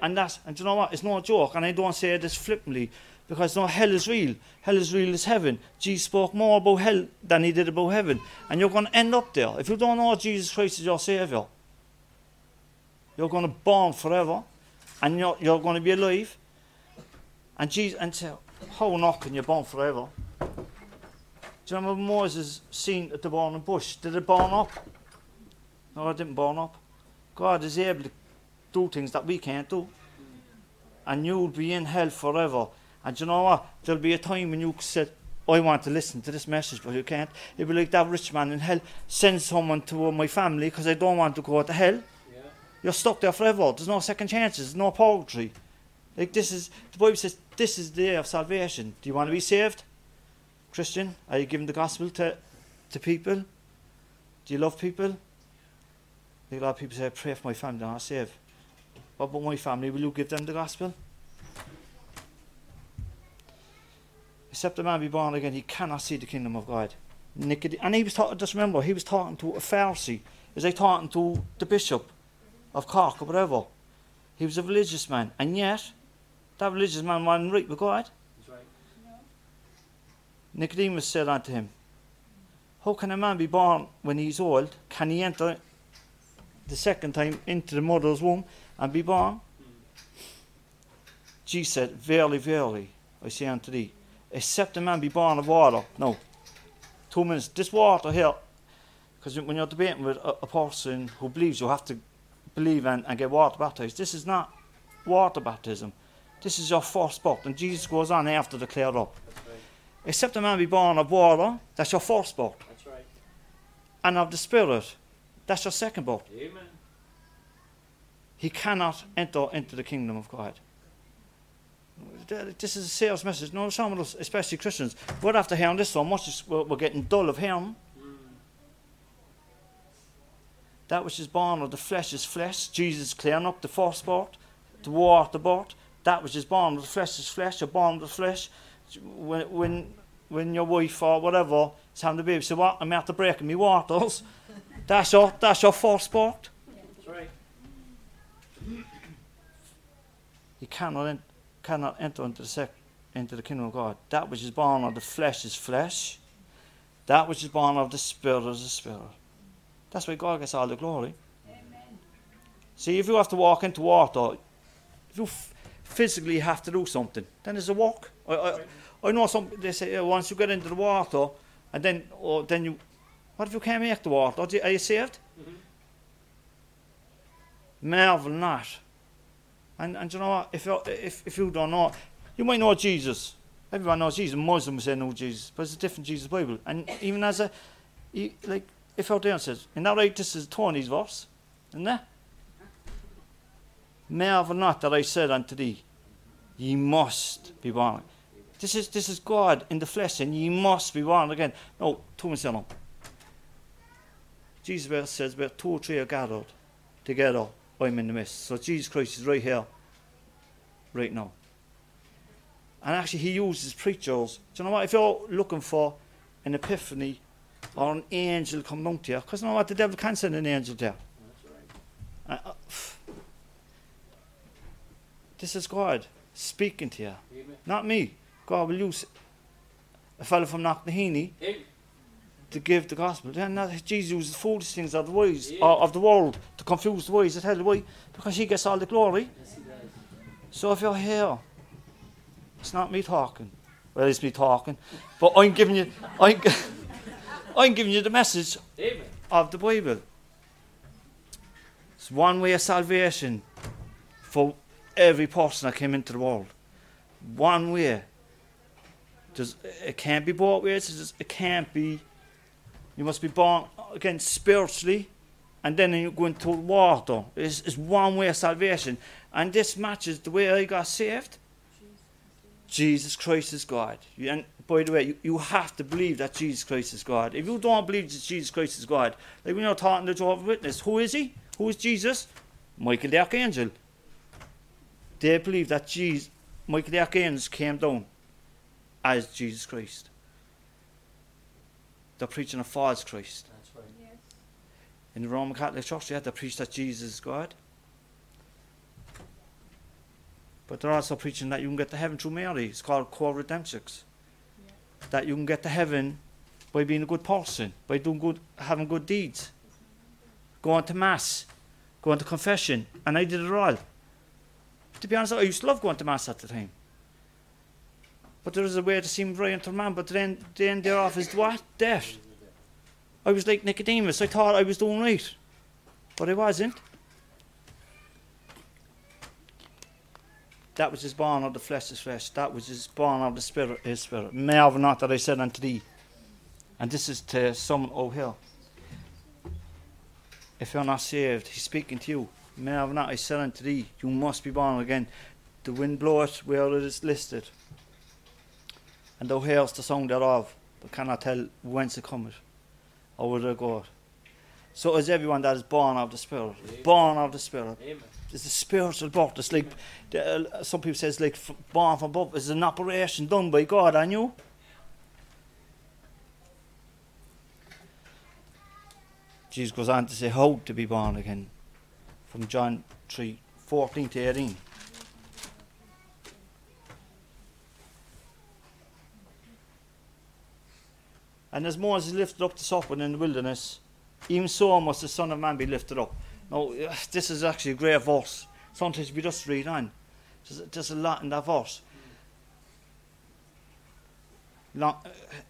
And that's, and you know what? It's no joke, and I don't say this flippantly, because no, hell is real. Hell is real as heaven. Jesus spoke more about hell than he did about heaven. And you're going to end up there. If you don't know Jesus Christ as your Saviour, you're going to burn forever, and you're, you're going to be alive. And Jesus, and say, how knock can you burn forever? Do you remember Moses seen at the burning bush? Did it burn up? No, it didn't burn up. God is able to do things that we can't do. And you'll be in hell forever. And you know what? There'll be a time when you said, I want to listen to this message, but you can't. It'll be like that rich man in hell. Send someone to uh, my family because I don't want to go to hell. Yeah. You're stuck there forever. There's no second chances. There's no purgatory. Like this is the Bible says this is the day of salvation. Do you want to be saved? Christian, are you giving the gospel to, to people? Do you love people? Like a lot of people say, I pray for my family, they're not saved. What about my family? Will you give them the gospel? Except a man be born again, he cannot see the kingdom of God. And he was talking, just remember, he was talking to a Pharisee. Is he talking to the bishop of Cork or whatever? He was a religious man, and yet that religious man wasn't right with God. That's right. Nicodemus said unto him, How can a man be born when he's old? Can he enter the second time into the mother's womb and be born? Hmm. Jesus said, Verily, verily, I say unto thee, except a man be born of water. No, two minutes. This water here, because when you're debating with a, a person who believes, you have to believe and, and get water baptized. This is not water baptism. This is your fourth spot. And Jesus goes on after to clear up. Right. Except a man be born of water, that's your fourth spot. That's right. And of the Spirit, that's your second spot. Amen. He cannot enter into the kingdom of God. This is a serious message. No, some of us, especially Christians, we're after hearing this so much, we're, getting dull of hearing. Mm. That which is born of the flesh is flesh. Jesus clearing up the first part, the water part. That which is born of the flesh is flesh, or born of the flesh. When, when, when your wife or whatever is having the baby, say, What? I'm after breaking me waters. That's your, that's your first part. That's right. You cannot, cannot enter into the, sec- into the kingdom of God. That which is born of the flesh is flesh. That which is born of the spirit is the spirit. That's why God gets all the glory. See, if you have to walk into water, if you f- physically have to do something, then there's a walk. I, I, I know some. They say uh, once you get into the water, and then, or then you, what if you can't make the water? Are you, are you saved? Mhm. Marvel not. And and you know what? If you if if you don't know, you might know Jesus. Everyone knows Jesus. Muslims say know Jesus, but it's a different Jesus Bible. And even as a, you, like if and says, "In that right, this is Tony's verse," isn't it? Marvel not that I said unto thee, ye must be born. This is this is God in the flesh, and ye must be born again. No, two and seven. Jesus verse says, "Where two or three are gathered together, I'm in the midst." So Jesus Christ is right here, right now. And actually, He uses preachers. Do you know what? If you're looking for an epiphany or an angel come down to you, because you know what? The devil can send an angel there. That's right. Uh, uh, this is God speaking to you, Amen. not me. God will use a fellow from Knocknaheeny to give the gospel. Then that Jesus uses the foolish things of the wise Yeah. Uh, of the world to confuse the wise. I tell you why, because He gets all the glory. Yes. So if you're here, it's not me talking. Well, it's me talking, but I'm giving you, I'm, I'm giving you the message Amen. of the Bible. It's one way of salvation for every person that came into the world. One way. There's, it can't be bought with. It can't be. You must be born again spiritually, and then you go into water. It's, it's one way of salvation, and this matches the way I got saved. Jesus Christ is God. And by the way, you, you have to believe that Jesus Christ is God. If you don't believe that Jesus Christ is God, like when you're talking to Jehovah's Witness, who is he? Who is Jesus? Michael the Archangel. They believe that Jesus, Michael the Archangel came down as Jesus Christ. They're preaching a false Christ. That's right. In the Roman Catholic Church, they had to preach that Jesus is God. But they're also preaching that you can get to heaven through Mary. It's called co-redemptions. That you can get to heaven by being a good person, by doing good, having good deeds, going to mass, going to confession, and I did it all. To be honest, I used to love going to mass at the time. But there was a way to seem right unto man, but then then thereof is what? Death. I was like Nicodemus. I thought I was doing right, but I wasn't. That which is born of the flesh is flesh. That which is born of the spirit is spirit. May Marvel not that I said unto thee. And this is to someone oh here. If you're not saved, he's speaking to you. Marvel not I said unto thee, you must be born again. The wind bloweth where it is listed. And thou hearest the song thereof, but cannot tell whence it cometh or whither it goeth. So is everyone that is born of the Spirit. Amen. Born of the Spirit. Amen. It's a spiritual birth. It's like uh, some people say it's like f- born from above. It's an operation done by God on you. Jesus goes on to say how to be born again, from John three fourteen to eighteen. And as Moses lifted up the serpent in the wilderness, even so must the Son of Man be lifted up. Now, this is actually a great verse. Sometimes we just read on. There's, a lot in that verse. Uh,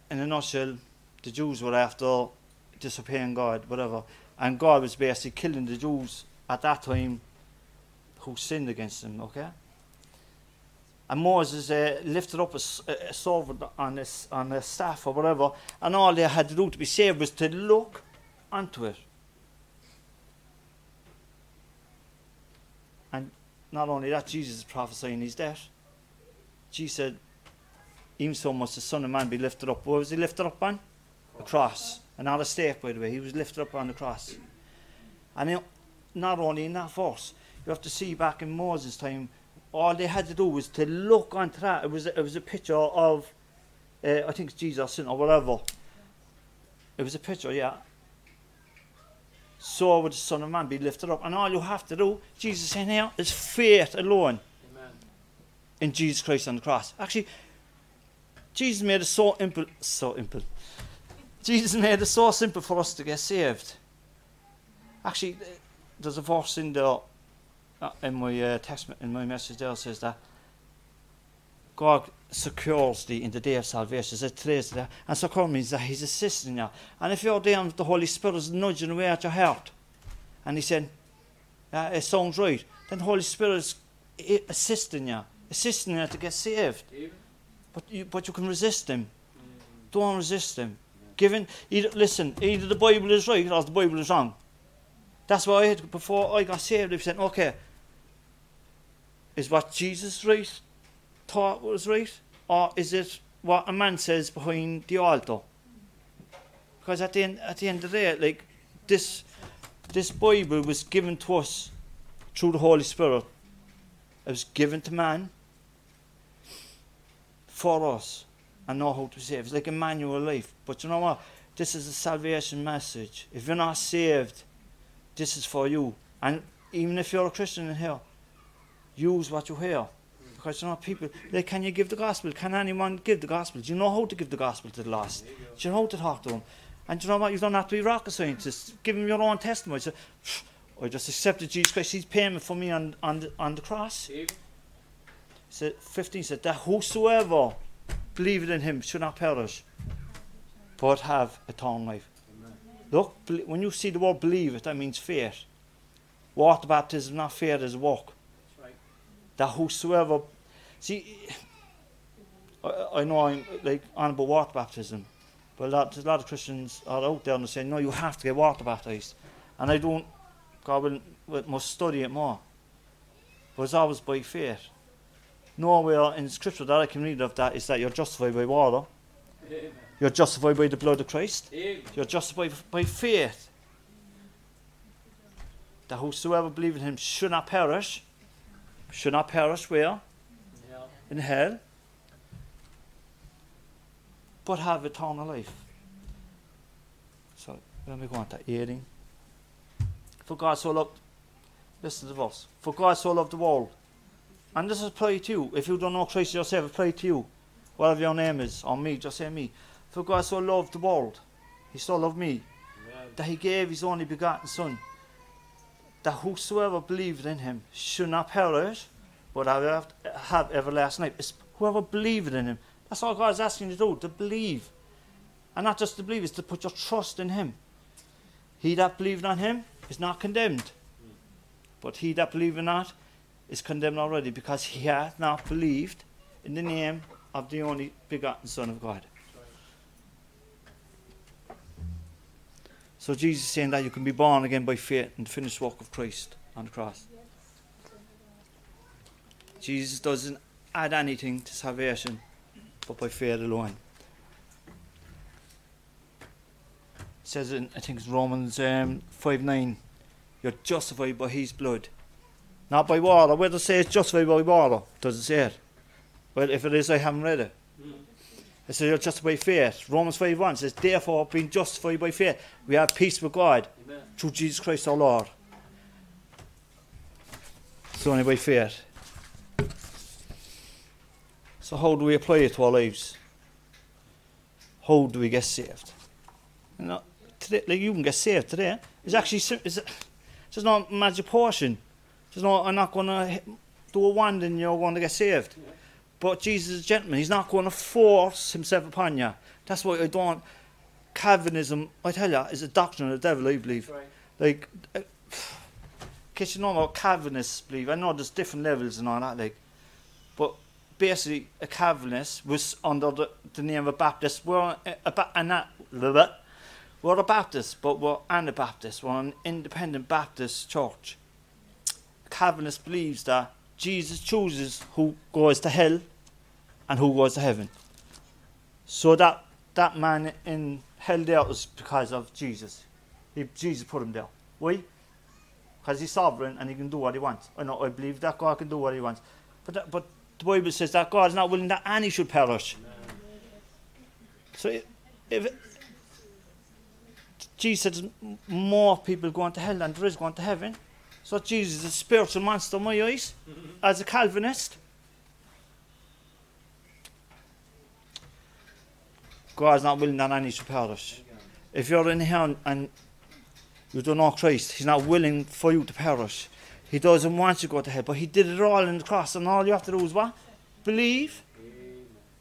in a nutshell, the Jews were after disobeying God, whatever. And God was basically killing the Jews at that time who sinned against him, okay? And Moses uh, lifted up a sword on a, on a staff or whatever, and all they had to do to be saved was to look onto it. And not only that, Jesus is prophesying his death. Jesus said, even so must the Son of Man be lifted up. What was he lifted up on? A cross. And not a stake, by the way. He was lifted up on the cross. And not only in that verse, you have to see back in Moses' time, all they had to do was to look onto that. It was a, it was a picture of, uh, I think it's Jesus or whatever. It was a picture, yeah. So would the Son of Man be lifted up. And all you have to do, Jesus saying here, is faith alone Amen. in Jesus Christ on the cross. Actually, Jesus made it so simple, so simple. Jesus made it so simple for us to get saved. Actually, there's a verse in the uh, in my uh, text in my message there says that God secures thee in the day of salvation. It says day. And secure means that He's assisting you. And if you're there and the Holy Spirit is nudging away at your heart, and He said, uh, it sounds right, then the Holy Spirit is assisting you, assisting you to get saved. But you, but you can resist Him. Don't resist Him. Given, either, listen, either the Bible is right or the Bible is wrong. That's why I before I got saved, I said, okay, is what Jesus right, taught was right, or is it what a man says behind the altar? Because at the end, at the end of the day, like this, this Bible was given to us through the Holy Spirit. It was given to man for us and know how to save. It's like a manual life. But you know what? This is a salvation message. If you're not saved, this is for you. And even if you're a Christian in here, use what you hear. Because you know, people, like, can you give the gospel? Can anyone give the gospel? Do you know how to give the gospel to the lost? You. Do you know how to talk to them? And do you know what? You don't have to be rocket scientists. Give them your own testimony. Say, I just accepted Jesus Christ. He's paying for me on, on, the, on the cross. Even? Said 15 said that whosoever believeth in him should not perish, but have eternal life. Look, when you see the word believe it, that means faith. Water baptism, not faith, is walk. That's right. That whosoever, see, I, I know I'm like on about water baptism, but a lot, there's a lot of Christians are out there and they say, no, you have to get water baptized, and I don't. God will, will must study it more. But it's always by faith. Nowhere in Scripture that I can read of that is that you're justified by water. Amen. You're justified by the blood of Christ. You're justified by faith. That whosoever believe in him should not perish. Should not perish where? In hell. But have eternal life. So let me go on to 18. For God so loved listen to the verse. For God so loved the world. And this applies to you. If you don't know Christ yourself, applies to you. Whatever your name is, or me, just say me. For God so loved the world. He so loved me Amen. that he gave his only begotten Son, that whosoever believed in him should not perish, but have, have everlasting life. It's whoever believed in him. That's all God's asking you to do, to believe. And not just to believe, it's to put your trust in him. He that believed on him is not condemned. But he that believeth not is condemned already, because he hath not believed in the name of the only begotten Son of God. So Jesus is saying that you can be born again by faith in the finished work of Christ on the cross. Jesus doesn't add anything to salvation, but by faith alone. It says in I think it's Romans um, five nine, you're justified by His blood, not by water. Where does it say it's justified by water? Does it say it? Well, if it is, I haven't read it. It says you're justified by faith. Romans 5 1 says, Therefore, being justified by faith, we have peace with God Amen. through Jesus Christ our Lord. It's only by faith. So, how do we apply it to our lives? How do we get saved? You know, today, like you can get saved today. It's actually sim- it's, there's no magic portion. It's not, I'm not going to do a wand and you're going to get saved. Yeah. But Jesus is a gentleman. He's not going to force himself upon you. That's why I don't. Calvinism, I tell you, is a doctrine of the devil, I believe. Right. Like, uh, in case you know what Calvinists believe, I know there's different levels and all that, like, but basically, a Calvinist was under the, the name of a Baptist. We're a, a, ba- a, blah, blah. we're a Baptist, but we're Anabaptist. We're an independent Baptist church. Calvinist believes that Jesus chooses who goes to hell and who goes to heaven. So that that man in hell there was because of Jesus. He, Jesus put him there. Why? because he's sovereign and he can do what he wants. I know, I believe that God can do what he wants. But, that, but the Bible says that God is not willing that any should perish. So if, if Jesus says more people going to hell than there is going to heaven, so Jesus is a spiritual monster in my eyes as a Calvinist. God's not willing that any should perish. If you're in here and you don't know Christ, He's not willing for you to perish. He doesn't want you to go to hell, but He did it all in the cross, and all you have to do is what? Believe.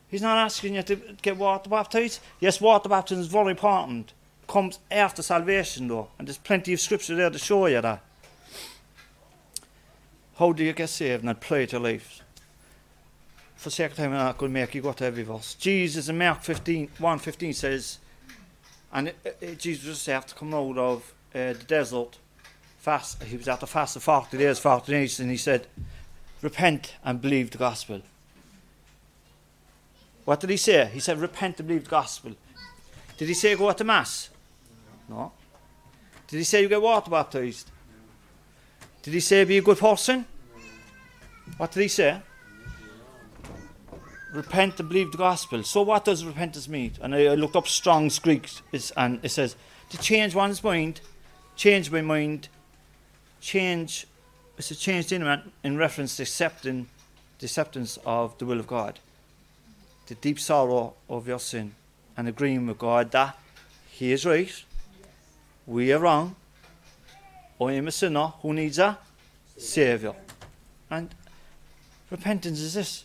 He's not asking you to get water baptized. Yes, water baptism is very important. Comes after salvation, though, and there's plenty of scripture there to show you that. How do you get saved and apply to life? For second time, going to make you go to every verse. Jesus in Mark 15, 1 15 says, and it, it, Jesus was after coming out of uh, the desert, fast. He was after fasting 40 days, 40 days, and he said, Repent and believe the gospel. What did he say? He said, Repent and believe the gospel. Did he say go to Mass? No. Did he say you get water baptized? Did he say be a good person? What did he say? Repent and believe the gospel. So what does repentance mean? And I, looked up Strong's Greek and it says to change one's mind, change my mind, change it's a change in, in reference to accepting the acceptance of the will of God. The deep sorrow of your sin and agreeing with God that He is right, we are wrong, I am a sinner who needs a Saviour. And repentance is this.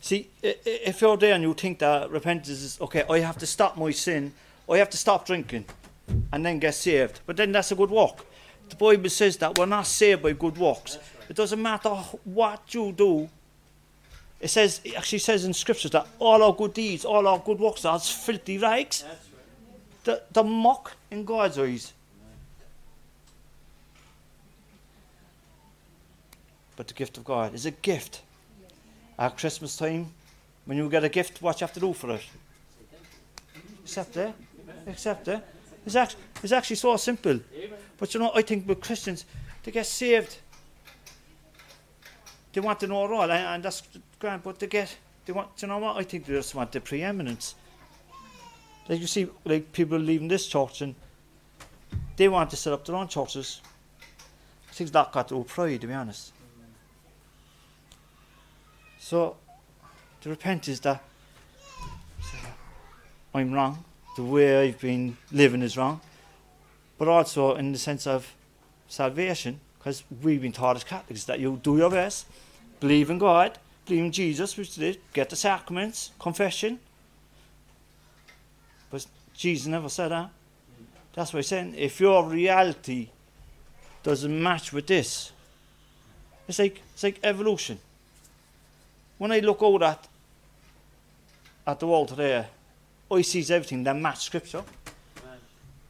See, if you're there and you think that repentance is, okay, I have to stop my sin, I have to stop drinking, and then get saved. But then that's a good walk. The Bible says that we're not saved by good works. It doesn't matter what you do. It says, it actually says in scriptures that all our good deeds, all our good works are as filthy rags. The, the muck in God's eyes. But the gift of God is a gift. At Christmas time, when you get a gift, what you have to do for it? Accept it. Accept it. It's actually, it's actually so simple. But you know, I think with Christians, to get saved, they want to know it all, and that's grand, but they get, they want, you know what, I think they just want the preeminence. Like you see, like people leaving this church and they want to set up their own churches. I think that got to pride, to be honest. So, to repent is that I'm wrong, the way I've been living is wrong, but also in the sense of salvation, because we've been taught as Catholics that you do your best, believe in God, believe in Jesus, which did, get the sacraments, confession. But Jesus never said that. That's why I'm saying if your reality doesn't match with this, it's like it's like evolution. When I look out at at the world today, I see everything that match scripture.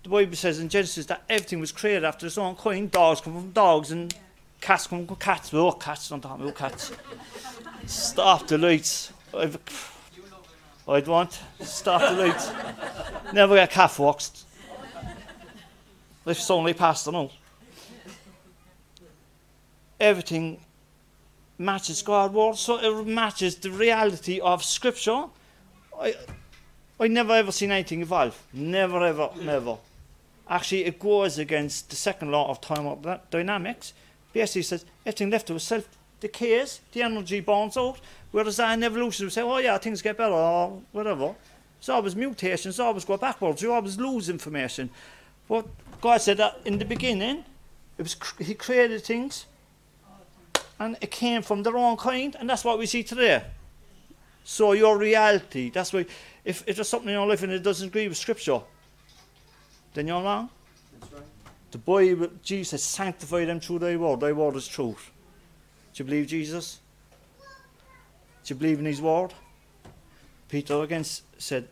The Bible says in Genesis that everything was created after its own kind. Dogs come from dogs and cats come from cats. We're all cats, don't talk about cats. Stop the lights. I've, I'd want stop the lights. Never get calf waxed. If only past passed on Everything matches God's word, so it matches the reality of Scripture. I, I never ever seen anything evolve. Never, ever, never. Actually, it goes against the second law of thermodynamics. Basically, says everything left to itself decays, the energy burns out. Whereas in evolution, we say, oh yeah, things get better or whatever. It's always mutations, always go backwards. You always lose information. But God said that in the beginning, it was He created things, and it came from their own kind, and that's what we see today. So your reality, that's why if, if there's something in your life and it doesn't agree with scripture, then you're wrong. That's right. The Bible, Jesus sanctify them through thy word. Thy word is truth. Do you believe Jesus? Do you believe in his word? Peter again said,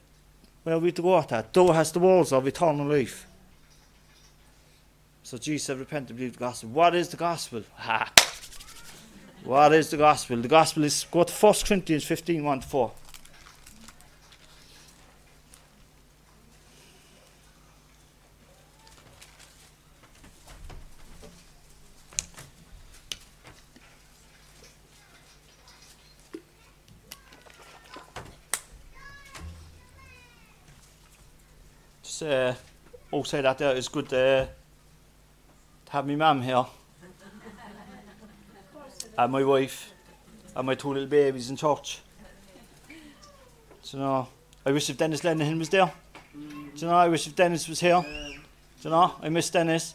Well, we to go at that. Thou hast the words of eternal life. So Jesus said, Repent and believe the gospel. What is the gospel? Ha! What is the gospel? The gospel is what 1 Corinthians 15 1 4. Just also all say that it is good uh, to have me mum here and my wife. And my two little babies in church. So, you know, I wish if Dennis Lenihan was there. Do you know, I wish if Dennis was here. Do you know, I miss Dennis.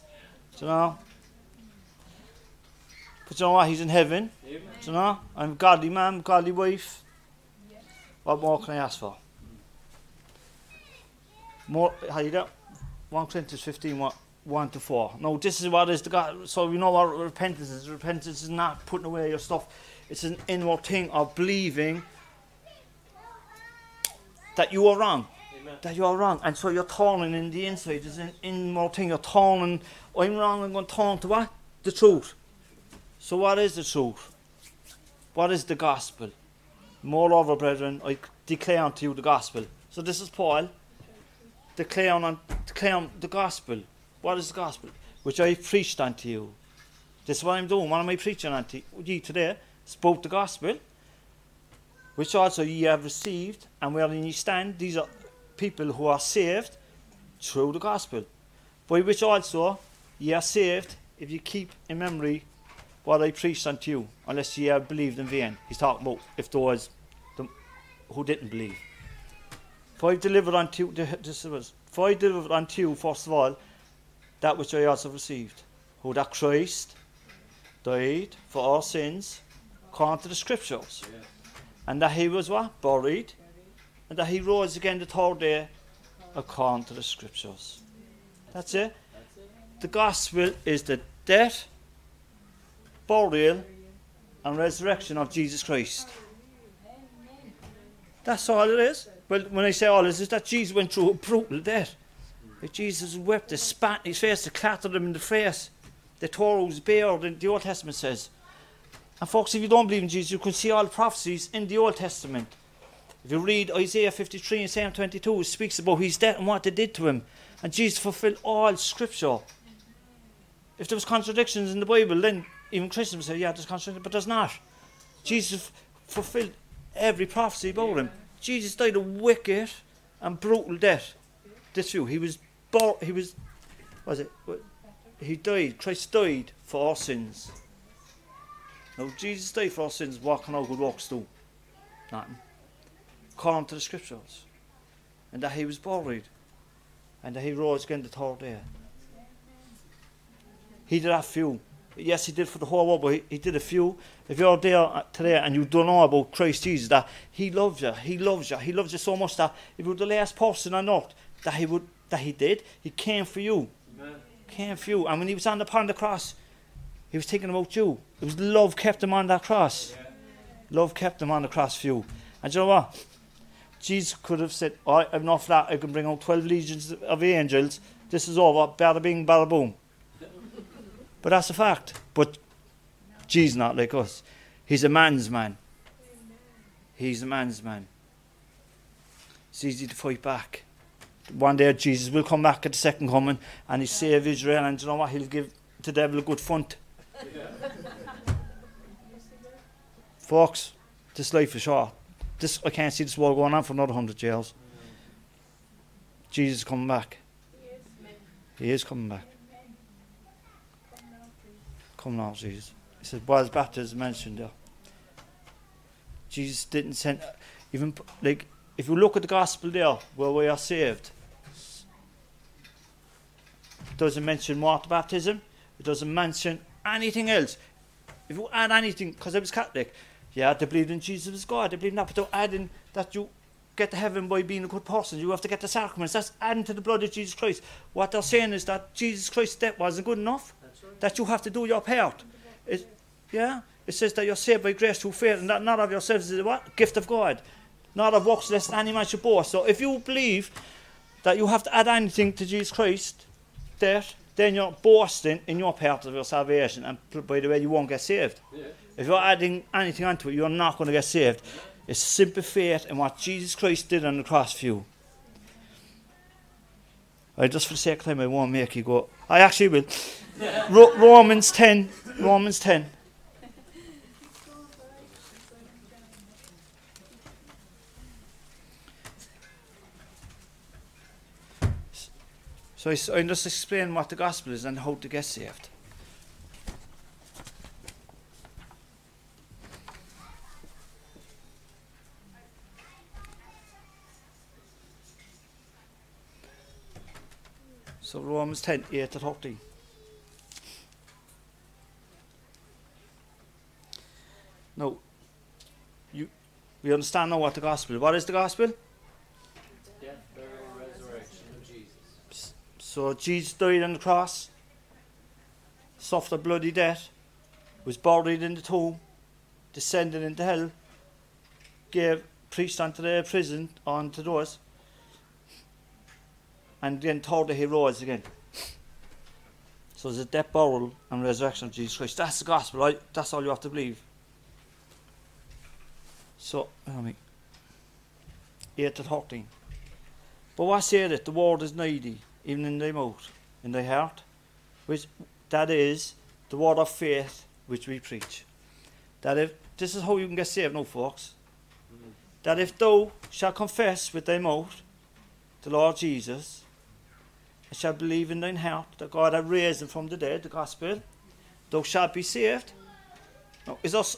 Do you know? But you know what, he's in heaven. Do you know? I'm a godly man, godly wife. What more can I ask for? More, how you got? 1 Corinthians 15, what, 1 to 4. No, this is what is the God. So you know what repentance is. Repentance is not putting away your stuff. It's an inward thing of believing that you are wrong. Amen. That you are wrong. And so you're turning in the inside. It's an inward thing. You're turning. I'm wrong. I'm going to turn to what? The truth. So what is the truth? What is the gospel? Moreover, brethren, I declare unto you the gospel. So this is Paul declaring, on, declaring the gospel. What is the gospel? Which I preached unto you. This is what I'm doing. What am I preaching unto ye today? Spoke the gospel, which also ye have received, and wherein ye stand. These are people who are saved through the gospel, by which also ye are saved if ye keep in memory what I preached unto you, unless ye have believed in vain. He's talking about if those the, who didn't believe. For I delivered unto you, this was, for I delivered unto you, first of all, that which I also received, who that Christ died for our sins, according to the scriptures, and that he was what? Buried, and that he rose again the third day, according to the scriptures. That's it. That's it. The gospel is the death, burial, and resurrection of Jesus Christ. That's all it is. Well, when I say all this, is that Jesus went through a brutal death. Jesus wept, they spat in his face, they clattered him in the face, they tore his beard, and the Old Testament says. And folks, if you don't believe in Jesus, you can see all the prophecies in the Old Testament. If you read Isaiah 53 and Psalm 22, it speaks about his death and what they did to him. And Jesus fulfilled all scripture. If there was contradictions in the Bible, then even Christians would say, yeah, there's contradictions, but there's not. Jesus fulfilled every prophecy about him. Jesus died a wicked and brutal death. This view, he was, he was, was it? He died. Christ died for our sins. Now Jesus died for our sins. What can our good works do? Nothing. According to the scriptures, and that he was buried, and that he rose again the third day. He did a few. Yes, he did for the whole world, but he, he did a few. If you're there today and you don't know about Christ Jesus, that he loves you, he loves you, he loves you so much that if you were the last person on earth that he would, that he did, he came for you, Amen. came for you. And when he was on the upon the cross, he was thinking about you. It was love kept him on that cross. Yeah. Love kept him on the cross for you. And you know what? Jesus could have said, I have enough that I can bring out 12 legions of angels. This is over. Bada bing, bada boom. But that's a fact. But Jesus not like us. He's a man's man. He's a man's man. It's easy to fight back. One day Jesus will come back at the second coming and he'll save Israel and you know what? He'll give the devil a good funt. Folks, this life is short. This I can't see this war going on for another hundred years. Jesus is coming back. He is coming back. Come now, Jesus. He said, "Was baptism mentioned there?" Jesus didn't send. Even like if you look at the gospel there, where we are saved, doesn't mention water baptism. It doesn't mention anything else. If you add anything, because I was Catholic, yeah, they believed in Jesus as God. They believed in that, but they're adding that you get to heaven by being a good person. You have to get the sacraments. That's adding to the blood of Jesus Christ. What they're saying is that Jesus Christ's death wasn't good enough. Right. That you have to do your part. It, yeah, it says that you're saved by grace through faith, and that not of yourselves is what gift of God, not of works lest any man should boast. So if you believe that you have to add anything to Jesus Christ, that then you're boasting in your part of your salvation, and by the way, you won't get saved. Yeah. If you're adding anything onto it, you're not going to get saved. It's simple faith in what Jesus Christ did on the cross for you. I just for the sake of time, I won't make you go. I actually will. Ro- Romans 10. Romans 10. So I, I just explain what the gospel is and how to get saved. So Romans 10, 8 to 13. Now, you, we understand now what the gospel. What is the gospel? Death, burial, resurrection of Jesus. So Jesus died on the cross, suffered bloody death, was buried in the tomb, descended into hell, gave preached unto the prison unto those, and then told day he rose again. So there's a death, burial, and resurrection of Jesus Christ. That's the gospel, right? That's all you have to believe. So, oh, I mean, 8 to 13. But what said it? The world is needy, even in their mouth, in their heart, which that is the word of faith which we preach. That if this is how you can get saved no folks. That if thou shalt confess with thy mouth the Lord Jesus, and shalt believe in thine heart that God hath raised him from the dead, the gospel, thou shalt be saved. Now, is us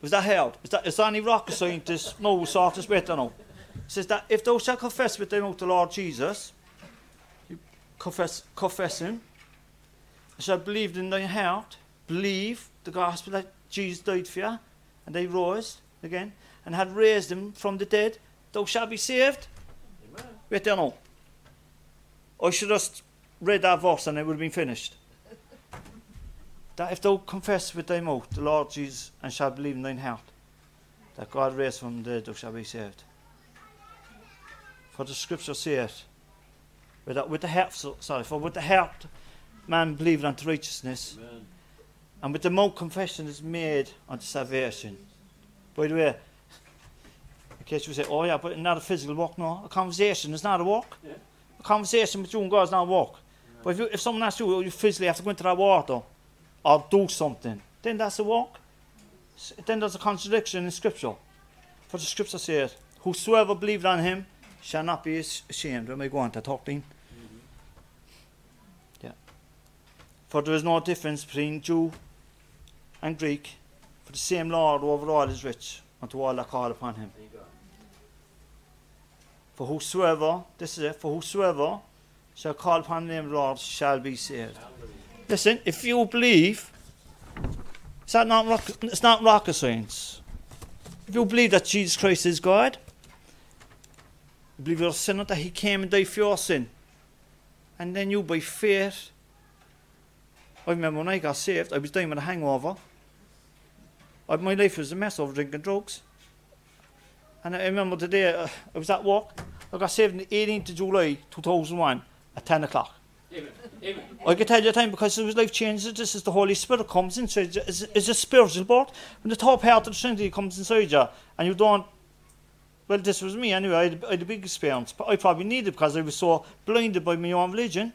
was that held? Is that is that any rocket scientist? No, sort of better now says that if thou shalt confess with thy mouth the Lord Jesus, you confess, confess him, and shalt believe in thy heart, believe the gospel that Jesus died for you, and they rose again, and had raised him from the dead, thou shalt be saved. Amen. Wait there now. I should just read that verse and it would have been finished. that if thou confess with thy mouth the Lord Jesus and shalt believe in thine heart that God raised from the dead, thou shalt be saved. For the scripture says, with the, with the heart, sorry, for with the heart man believeth unto righteousness, Amen. and with the mouth confession is made unto salvation. By the way, in case you say, oh yeah, but not a physical walk, no. A conversation is not a walk. Yeah. A conversation with you and God is not a walk. But if, you, if someone asks you, you physically have to go into that water or do something, then that's a walk. Then there's a contradiction in Scripture. For the Scripture says, Whosoever believed on him shall not be as- ashamed. When we go on to 13. Yeah. For there is no difference between Jew and Greek, for the same Lord over all is rich unto all that call upon him. For whosoever, this is it, for whosoever shall call upon the name of the Lord shall be saved. Listen, if you believe, it's not, rock, it's not rocket science. If you believe that Jesus Christ is God, believe you're a sinner, that He came and died for your sin, and then you by faith. I remember when I got saved, I was dying with a hangover. I, my life was a mess over drinking drugs. And I remember the day uh, I was at work, I got saved on the 18th of July 2001 at 10 o'clock. Amen. Amen. I can tell you the time because it was life changing. This is the Holy Spirit comes inside you. It's, it's a spiritual birth. When the top part of the Trinity comes inside you and you don't. Well, this was me anyway. I had, I had a big experience, but I probably needed it because I was so blinded by my own religion.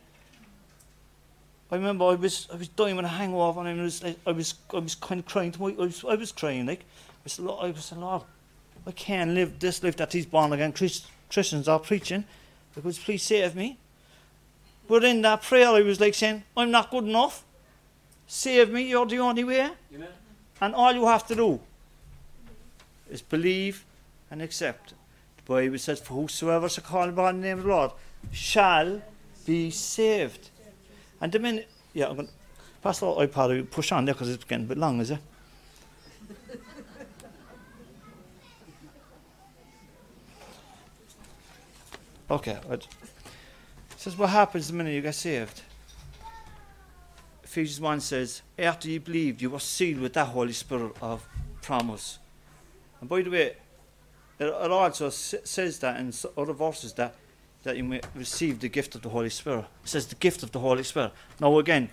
I remember I was I was dying with a hangover and I was like, I was I was kind of crying to my I was, I was crying like I was I was saying, Lord, I can't live this life that these born again Christ, Christians are preaching. Because please save me. But in that prayer, I was like saying, I'm not good enough. Save me, you're the only way. Amen. And all you have to do is believe and accept. The Bible says, For whosoever shall call upon the name of the Lord shall be saved. And the minute, yeah, I'm going to pass the iPad, push on there because it's getting a bit long, is it? Okay. It says, What happens the minute you get saved? Ephesians 1 says, After you believed, you were sealed with that Holy Spirit of promise. And by the way, it, it also says that in other verses that, that you may receive the gift of the Holy Spirit. It says the gift of the Holy Spirit. Now, again,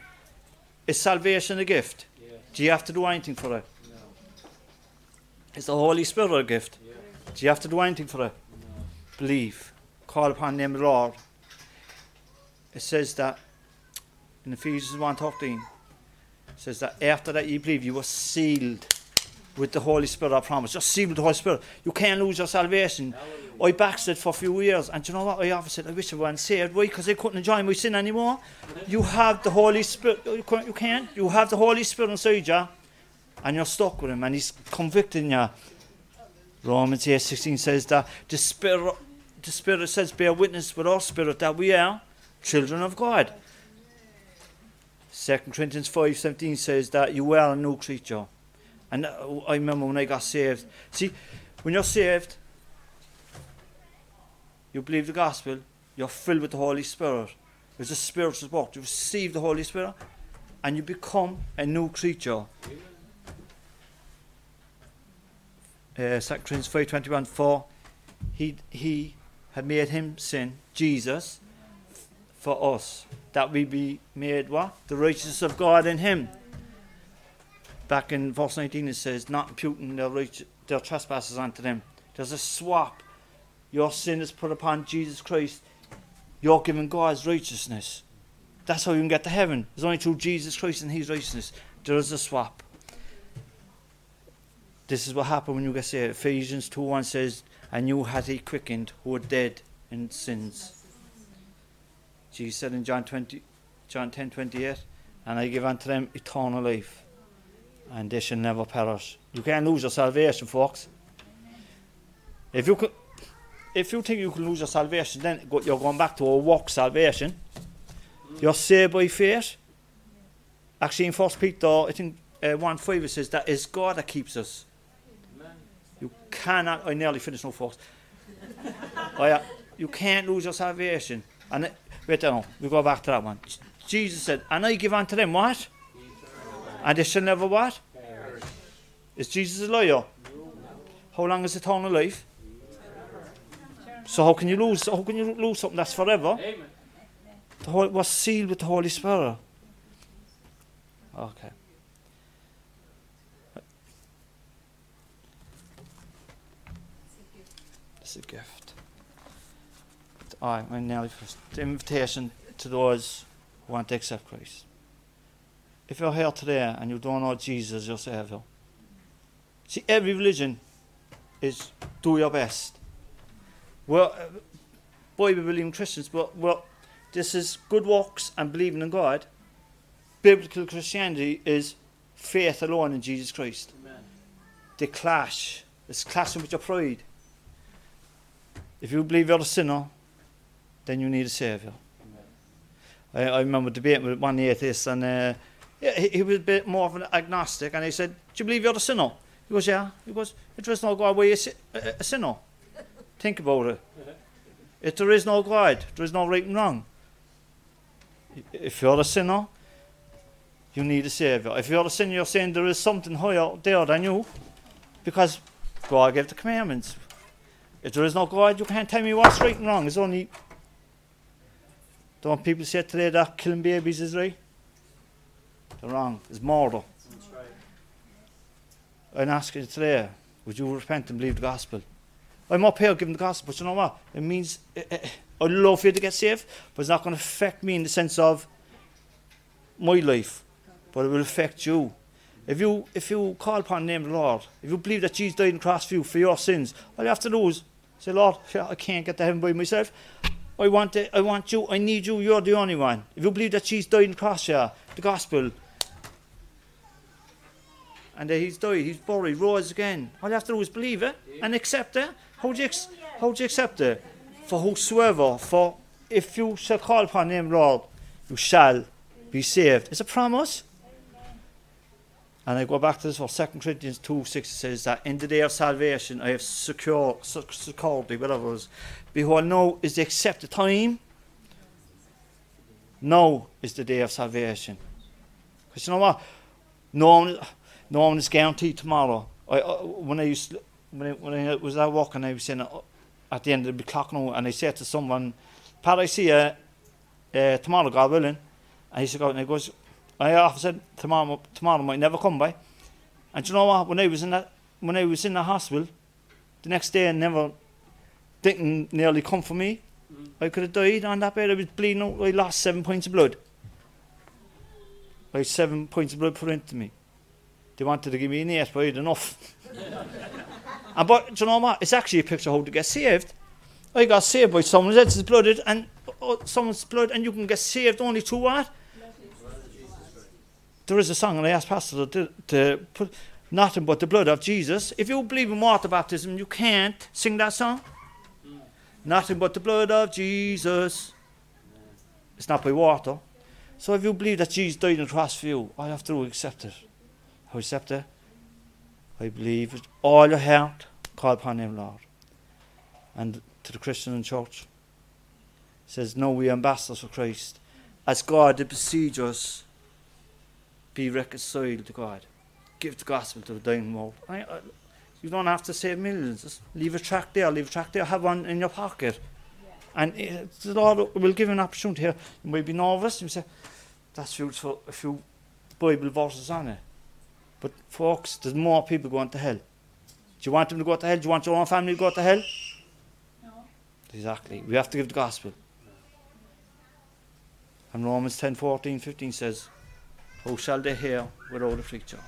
is salvation a gift? Yeah. Do you have to do anything for it? No. Is the Holy Spirit a gift? Yeah. Do you have to do anything for it? No. believe, call upon the name of the Lord. It says that in Ephesians 1.13, it says that after that you believe, you were sealed with the Holy Spirit I promise. Just sealed with the Holy Spirit. You can't lose your salvation. Hallelujah. I backslid for a few years, and do you know what? I often said, I wish I wasn't saved. Why? Because I couldn't enjoy my sin anymore. You have the Holy Spirit. You can't. You, can't. you have the Holy Spirit inside you, and you're stuck with Him, and He's convicting you. Romans 8 16 says that the Spirit, the Spirit says, bear witness with our spirit that we are children of God. 2 Corinthians 5 17 says that you are a new creature. And uh, I remember when I got saved. See, when you're saved, you believe the gospel, you're filled with the Holy Spirit. There's a spiritual work. You receive the Holy Spirit and you become a new creature. Uh, 2 Corinthians 5.21 For he, he had made him sin, Jesus, for us, that we be made what? The righteousness of God in him. Back in verse 19 it says, not imputing their, right, their trespasses unto them. There's a swap. Your sin is put upon Jesus Christ. You're given God's righteousness. That's how you can get to heaven. It's only through Jesus Christ and His righteousness. There is a swap. This is what happened when you get saved. Ephesians 2 1 says, And you had He quickened who were dead in sins. Jesus said in John 20, John 10 28, And I give unto them eternal life, and they shall never perish. You can't lose your salvation, folks. If you could, if you think you can lose your salvation, then you're going back to a walk salvation. You're saved by faith. Actually, in First Peter, I think uh, one five it says that is God that keeps us. You cannot. I nearly finished now, folks. oh, yeah, you can't lose your salvation. And it, wait, no, we go back to that one. Jesus said, "And I give unto them what, and they shall never what." Perish. Is Jesus a liar? How long is eternal life? So how can you lose? How can you lose something that's forever? Amen. The whole, was sealed with the Holy Spirit. Okay. It's a gift. Alright, I'm nearly finished. The invitation to those who want to accept Christ. If you're here today and you don't know Jesus as your Savior, see, every religion is do your best. Well, uh, Bible believing Christians, but well, this is good works and believing in God. Biblical Christianity is faith alone in Jesus Christ. Amen. They clash. It's clashing with your pride. If you believe you're a sinner, then you need a saviour. I, I remember debating with one atheist, and uh, yeah, he, he was a bit more of an agnostic, and he said, "Do you believe you're a sinner?" He goes, "Yeah." He goes, "If there is no God, why are you a, a, sinner? Think about it. If there is no God, there is no right and wrong. If you're a sinner, you need a saviour. If you're a sinner, you're saying there is something higher there than you, because God gave the commandments. If there is no God, you can't tell me what's right and wrong. It's only don't people say today that killing babies is right? They're wrong. That's right. I'm asking you today, would you repent and believe the gospel? I'm up here giving the gospel, but you know what? It means eh, eh, I'd love for you to get saved, but it's not going to affect me in the sense of my life, but it will affect you. If you if you call upon the name of the Lord, if you believe that Jesus died on the cross for you for your sins, all you have to do is say, Lord, I can't get to heaven by myself. I want it, I want you, I need you, you're the only one. If you believe that Jesus died on the cross you, the gospel, and that he's died, he's buried, rose again. All you have to do is believe it and accept it. How do you, ex- oh, how do you accept it? For whosoever, for if you shall call upon him, Lord, you shall be saved. It's a promise. And I go back to this for 2 Corinthians 2 6 says that in the day of salvation I have secure, sec- security, whatever it is. Behold, now is the accepted time. Now is the day of salvation. Because you know what? No no one is guaranteed tomorrow. I, uh, when I used to- when I, when I was out walking, I was saying uh, at the end of the clock now, and I said to someone, "Pat, I see you uh, tomorrow, God willing." And he said, "God," and he goes, "I often said tomorrow, tomorrow might never come by." And do you know what? When I was in that, when I was in the hospital, the next day, I never didn't nearly come for me. Mhm. I could have died on that bed. I was bleeding out. I lost seven points of blood. I had seven points of blood put into me. They wanted to give me an eight, but I had enough. and but do you know what? It's actually a picture of how to get saved. I got saved by someone else's blood, and uh, someone's blood, and you can get saved only through what? There is a song, and I asked Pastor to, to put nothing but the blood of Jesus. If you believe in water baptism, you can't sing that song. Nothing but the blood of Jesus. It's not by water. So if you believe that Jesus died on the cross for you, all you have to do is accept it. Accept it? I believe with all your heart, call upon him, Lord. And to the Christian in church, says, No, we are ambassadors for Christ. As God did besiege us, be reconciled to God. Give the gospel to the dying world. I, I, you don't have to save millions. Just leave a track there, leave a track there, have one in your pocket. And it, the Lord will give you an opportunity here. You might be nervous, you say, that's for a few Bible verses on it. But folks, there's more people going to hell. Do you want them to go to hell? Do you want your own family to go to hell? No. Exactly. We have to give the gospel. And Romans 10, 14, 15 says, How shall they hear without a preacher?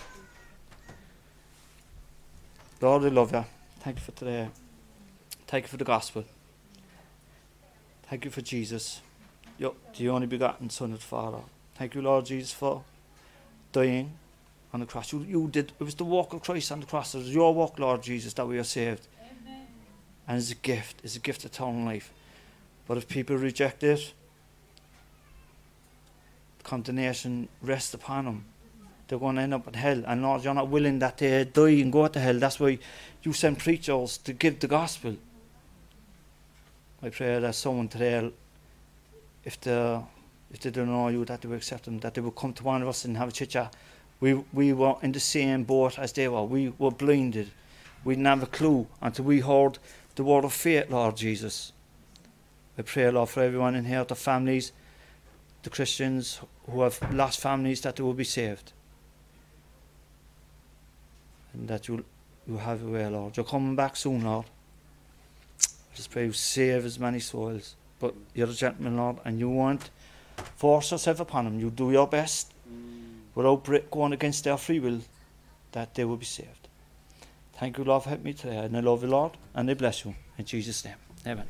Lord, we love you. Thank you for today. Thank you for the gospel. Thank you for Jesus, your, the only begotten Son of the Father. Thank you, Lord Jesus, for dying on the cross. You, you did. It was the walk of Christ on the cross. It was your walk, Lord Jesus, that we are saved. Amen. And it's a gift. It's a gift of eternal life. But if people reject it, condemnation rests upon them. They're going to end up in hell. And Lord, you're not willing that they die and go to hell. That's why you send preachers to give the gospel. I pray that someone today, if they, if they don't know you, that they will accept them, that they will come to one of us and have a chit chat. We, we were in the same boat as they were. We were blinded. We didn't have a clue until we heard the word of faith, Lord Jesus. I pray, Lord, for everyone in here, the families, the Christians who have lost families, that they will be saved. And that you'll, you'll have your way, Lord. You're coming back soon, Lord. I just pray you save as many souls. But you're a gentleman, Lord, and you won't force yourself upon them. You do your best without going against their free will, that they will be saved. Thank you, Lord, for helping me today. And I love you, Lord, and I bless you. In Jesus' name. Amen.